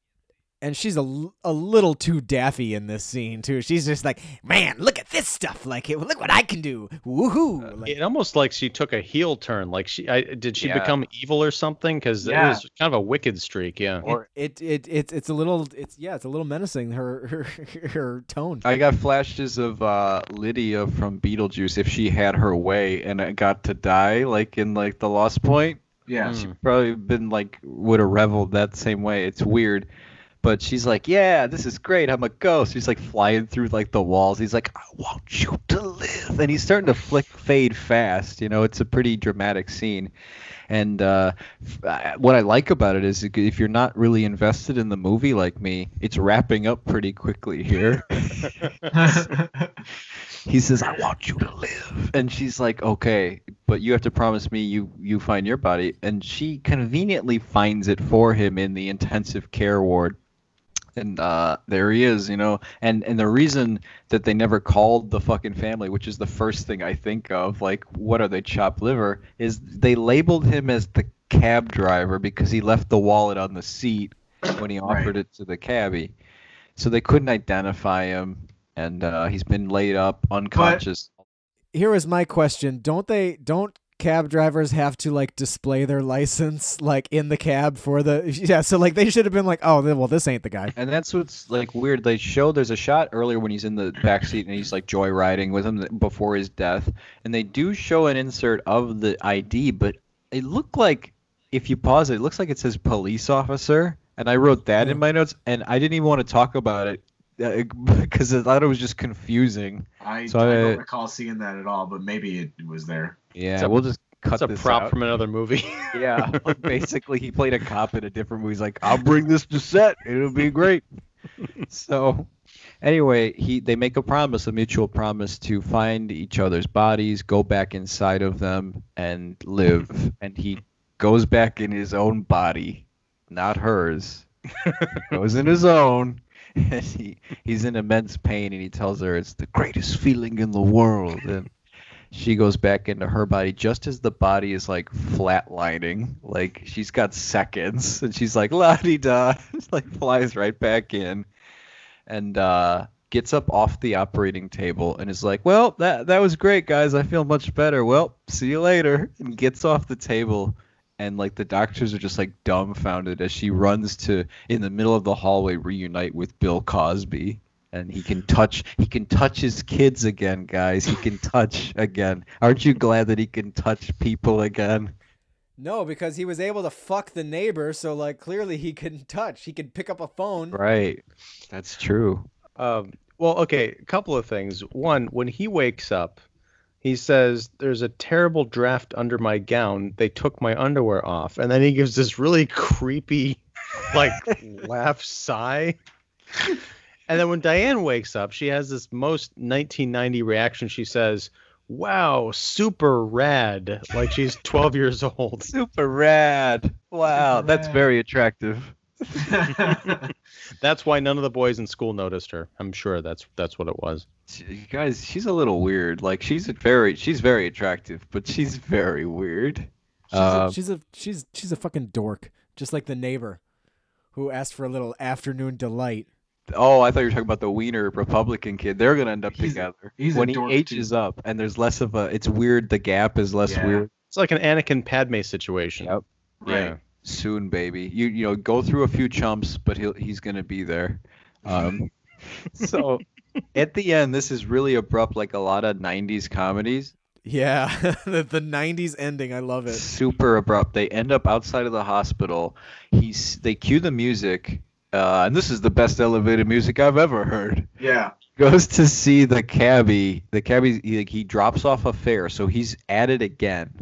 And she's a, a little too daffy in this scene too she's just like man look at this stuff like look what i can do woohoo like,
it almost like she took a heel turn. Like she, I, did she
Yeah.
become evil or something? Because
Yeah.
it was kind of a wicked streak. Yeah.
Or-
it, it it it's a little it's yeah it's a little menacing her *laughs* her, her tone
I got flashes of uh, Lydia from Beetlejuice if she had her way and it got to die, like in like the Lost Point.
yeah.
Mm.
She probably been like would have reveled that same way. It's weird. But she's like, Yeah, this is great. I'm a ghost. She's like flying through like the walls. He's like, I want you to live. And he's starting to flick fade fast. You know, it's a pretty dramatic scene. And uh, uh, what I like about it is if you're not really invested in the movie like me, it's wrapping up pretty quickly here. *laughs* he says, "I want you to live," and she's like, "Okay, but you have to promise me you you find your body." And she conveniently finds it for him in the intensive care ward, and uh, there he is, you know. And and the reason that they never called the fucking family, which is the first thing I think of, like, what are they, chopped liver? Is they labeled him as the cab driver because he left the wallet on the seat when he
Right.
offered it to the cabbie. So they couldn't identify him, and uh, he's been laid up unconscious.
here is my question don't they don't cab drivers have to like display their license like in the cab for the yeah so like they should have been like oh well this ain't the guy.
And that's what's like weird. They show there's a shot earlier when he's in the back seat and he's like joyriding with him before his death, and they do show an insert of the ID, but it looked like if you pause it, it looks like it says police officer, and I wrote that in my notes, and I didn't even want to talk about it because *laughs* I thought it was just confusing.
I,
So
I
I-
don't recall seeing that at all, but maybe it was there.
Yeah,
It's a-
we'll just cut
It's a prop
out.
from another movie. *laughs*
Yeah, like, *laughs* basically he played a cop in a different movie. He's like, I'll bring this to set. It'll be great. so, anyway, he they make a promise, a mutual promise to find each other's bodies, go back inside of them, and live. And he goes back in his own body, not hers. goes in his own. And *laughs* he, he's in immense pain, and he tells her it's the greatest feeling in the world. And she goes back into her body just as the body is like flatlining. Like she's got seconds, and she's like la di da, *laughs* like flies right back in, and uh, gets up off the operating table and is like, "Well, that that was great, guys. I feel much better. Well, see you later." And gets off the table. And like the doctors are just like dumbfounded as she runs to in the middle of the hallway reunite with Bill Cosby. And he can touch he can touch his kids again guys. He can touch again. Aren't you glad that he can touch people again?
No because he was able to fuck the neighbor so like clearly he couldn't touch. He could pick up a phone.
Right. That's true.
Um, well, okay, a couple of things. One, when he wakes up, he says, There's a terrible draft under my gown. They took my underwear off. And then he gives this really creepy, *laughs* like, laugh sigh. And then when Diane wakes up, she has this most 1990 reaction. She says, wow, super rad. Like she's 12 years old. *laughs*
Super rad. Wow,
Super
that's
rad.
very attractive. *laughs*
That's why none of the boys in school noticed her. I'm sure that's that's what it was.
She- guys, she's a little weird. Like she's a very, she's very attractive, but she's very weird.
She's,
Uh,
a, she's a she's she's a fucking dork, just like the neighbor, who asked for a little afternoon delight.
Oh, I thought you were talking about the Wiener Republican kid. They're gonna end up
He's-
together
he's a
when he
dork,
ages up, and there's less of a. It's weird. The gap is less
Yeah.
weird.
It's like an Anakin Padme situation.
Yep.
Yeah.
Soon, baby. You you know, go through a few chumps, but he'll he's gonna be there. Um, *laughs* so at the end, this is really abrupt, like a lot of '90s comedies.
Yeah, *laughs* the, the '90s ending, I love it.
super abrupt. They end up outside of the hospital. He's they cue the music, uh, and this is the best elevator music I've ever heard.
yeah.
Goes to see the cabbie. The cabbie he, like, he drops off a fare, so he's at it again.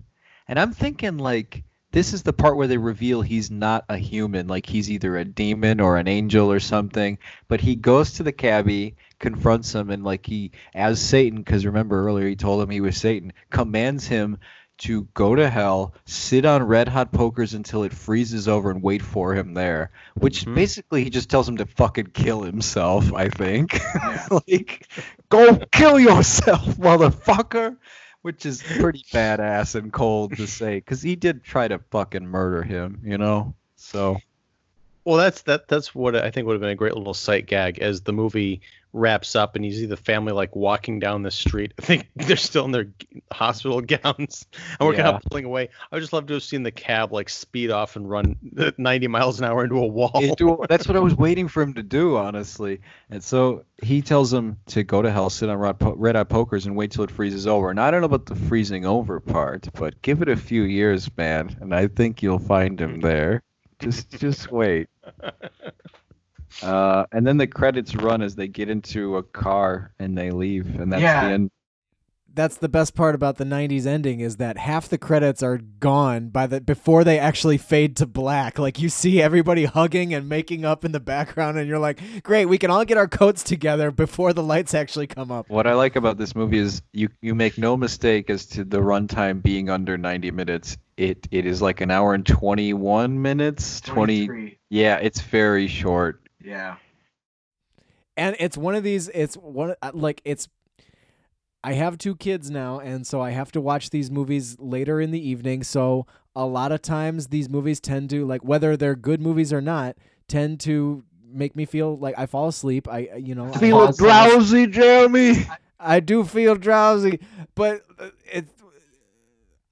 And I'm thinking like this is the part where they reveal he's not a human, like he's either a demon or an angel or something. But he goes to the cabbie, confronts him, and like he, as Satan, because remember earlier he told him he was Satan, commands him to go to hell, sit on red hot pokers until it freezes over, and wait for him there. Which
Mhm.
basically he just tells him to fucking kill himself. I think, *laughs* like, go kill yourself, motherfucker which is pretty badass and cold to say because he did try to fucking murder him you know so
Well, that's that. That's what I think would have been a great little sight gag as the movie wraps up and you see the family like walking down the street. *laughs* I think they're still in their hospital *laughs* gowns and we're kind of pulling away. I would just love to have seen the cab like speed off and run *laughs* 90 miles an hour into a wall.
Into- that's what i was waiting for him to do honestly and so he tells him to go to hell sit on red, hot pokers and wait till it freezes over and i don't know about the freezing over part but give it a few years man and i think you'll find him there just just wait uh, and then the credits run as they get into a car and they leave and that's
Yeah.
the end
That's the best part about the '90s ending is that half the credits are gone by the before they actually fade to black. Like you see everybody hugging and making up in the background, and you're like, "Great, we can all get our coats together before the lights actually come up."
What I like about this movie is you you make no mistake as to the runtime being under 90 minutes. It it is like an hour and 21 minutes. 20 Yeah, it's very short.
Yeah.
and it's one of these it's one uh, like it's i have two kids now and so i have to watch these movies later in the evening so a lot of times these movies tend to like whether they're good movies or not tend to make me feel like i fall asleep i you know I
Feel
fall
drowsy, Jeremy.
I do feel drowsy, but uh, it.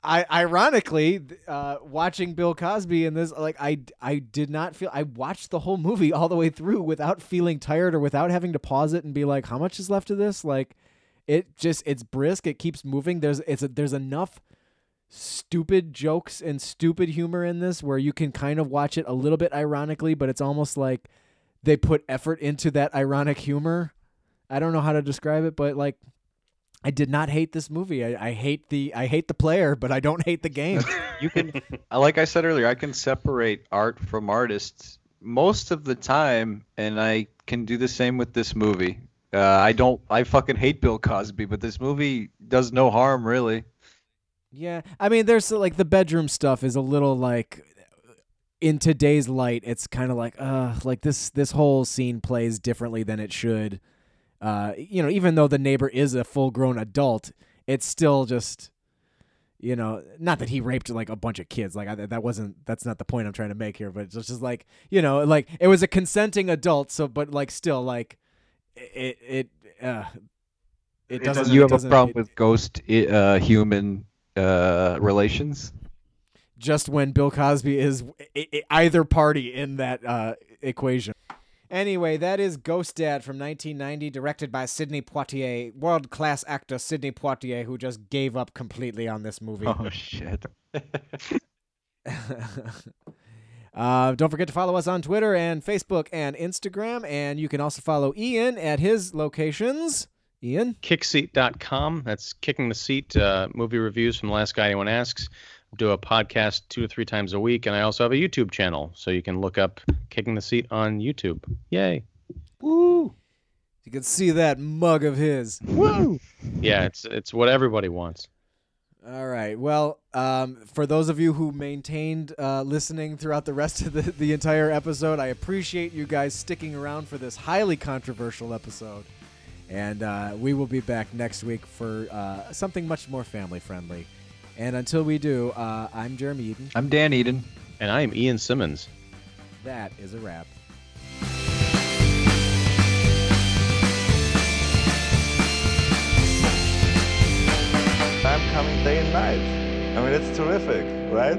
I ironically, uh, watching Bill Cosby in this, like I, I did not feel. I watched the whole movie all the way through without feeling tired or without having to pause it and be like, "How much is left of this?" Like, it just it's brisk. It keeps moving. There's it's a, there's enough stupid jokes and stupid humor in this where you can kind of watch it a little bit ironically, but it's almost like they put effort into that ironic humor. I don't know how to describe it, but like I did not hate this movie. I, I hate the I hate the player, but I don't hate the game. *laughs*
You can uh, like I said earlier, I can separate art from artists most of the time and I can do the same with this movie. Uh, I don't I fucking hate Bill Cosby, but this movie does no harm really.
yeah, I mean, there's like the bedroom stuff is a little like in today's light, it's kind of like uh like this this whole scene plays differently than it should. Uh, you know, even though the neighbor is a full grown adult, it's still just you know, not that he raped like a bunch of kids. Like I, that wasn't that's not the point I'm trying to make here. But it's just like you know, like it was a consenting adult. So, but like still, like it it uh, it
It
doesn't.
doesn't-
you
it
have a
doesn't-
problem
it-
with ghost uh, human uh, relations?
just when Bill Cosby is i- i- either party in that uh, equation. Anyway, that is Ghost Dad from 1990, directed by Sidney Poitier, world class actor Sidney Poitier, who just gave up completely on this movie.
Oh shit. *laughs*
uh, don't forget to follow us on Twitter and Facebook and Instagram, and you can also follow Ian at his locations. Ian,
kickseat.com. That's kicking the seat uh, movie reviews from the last guy anyone asks. Do a podcast two to three times a week, and I also have a YouTube channel, so you can look up "Kicking the Seat" on YouTube. Yay! Woo!
You can see that mug of his.
Woo! Yeah, it's it's what everybody wants.
All right. Well, um, for those of you who maintained uh, listening throughout the rest of the, the entire episode, I appreciate you guys sticking around for this highly controversial episode. And uh, we will be back next week for uh, something much more family friendly. And until we do, uh, I'm Jeremy Eden.
I'm Dan Eden.
And I am Ian Simmons.
That is a wrap.
I'm coming day and night. I mean, it's terrific, right?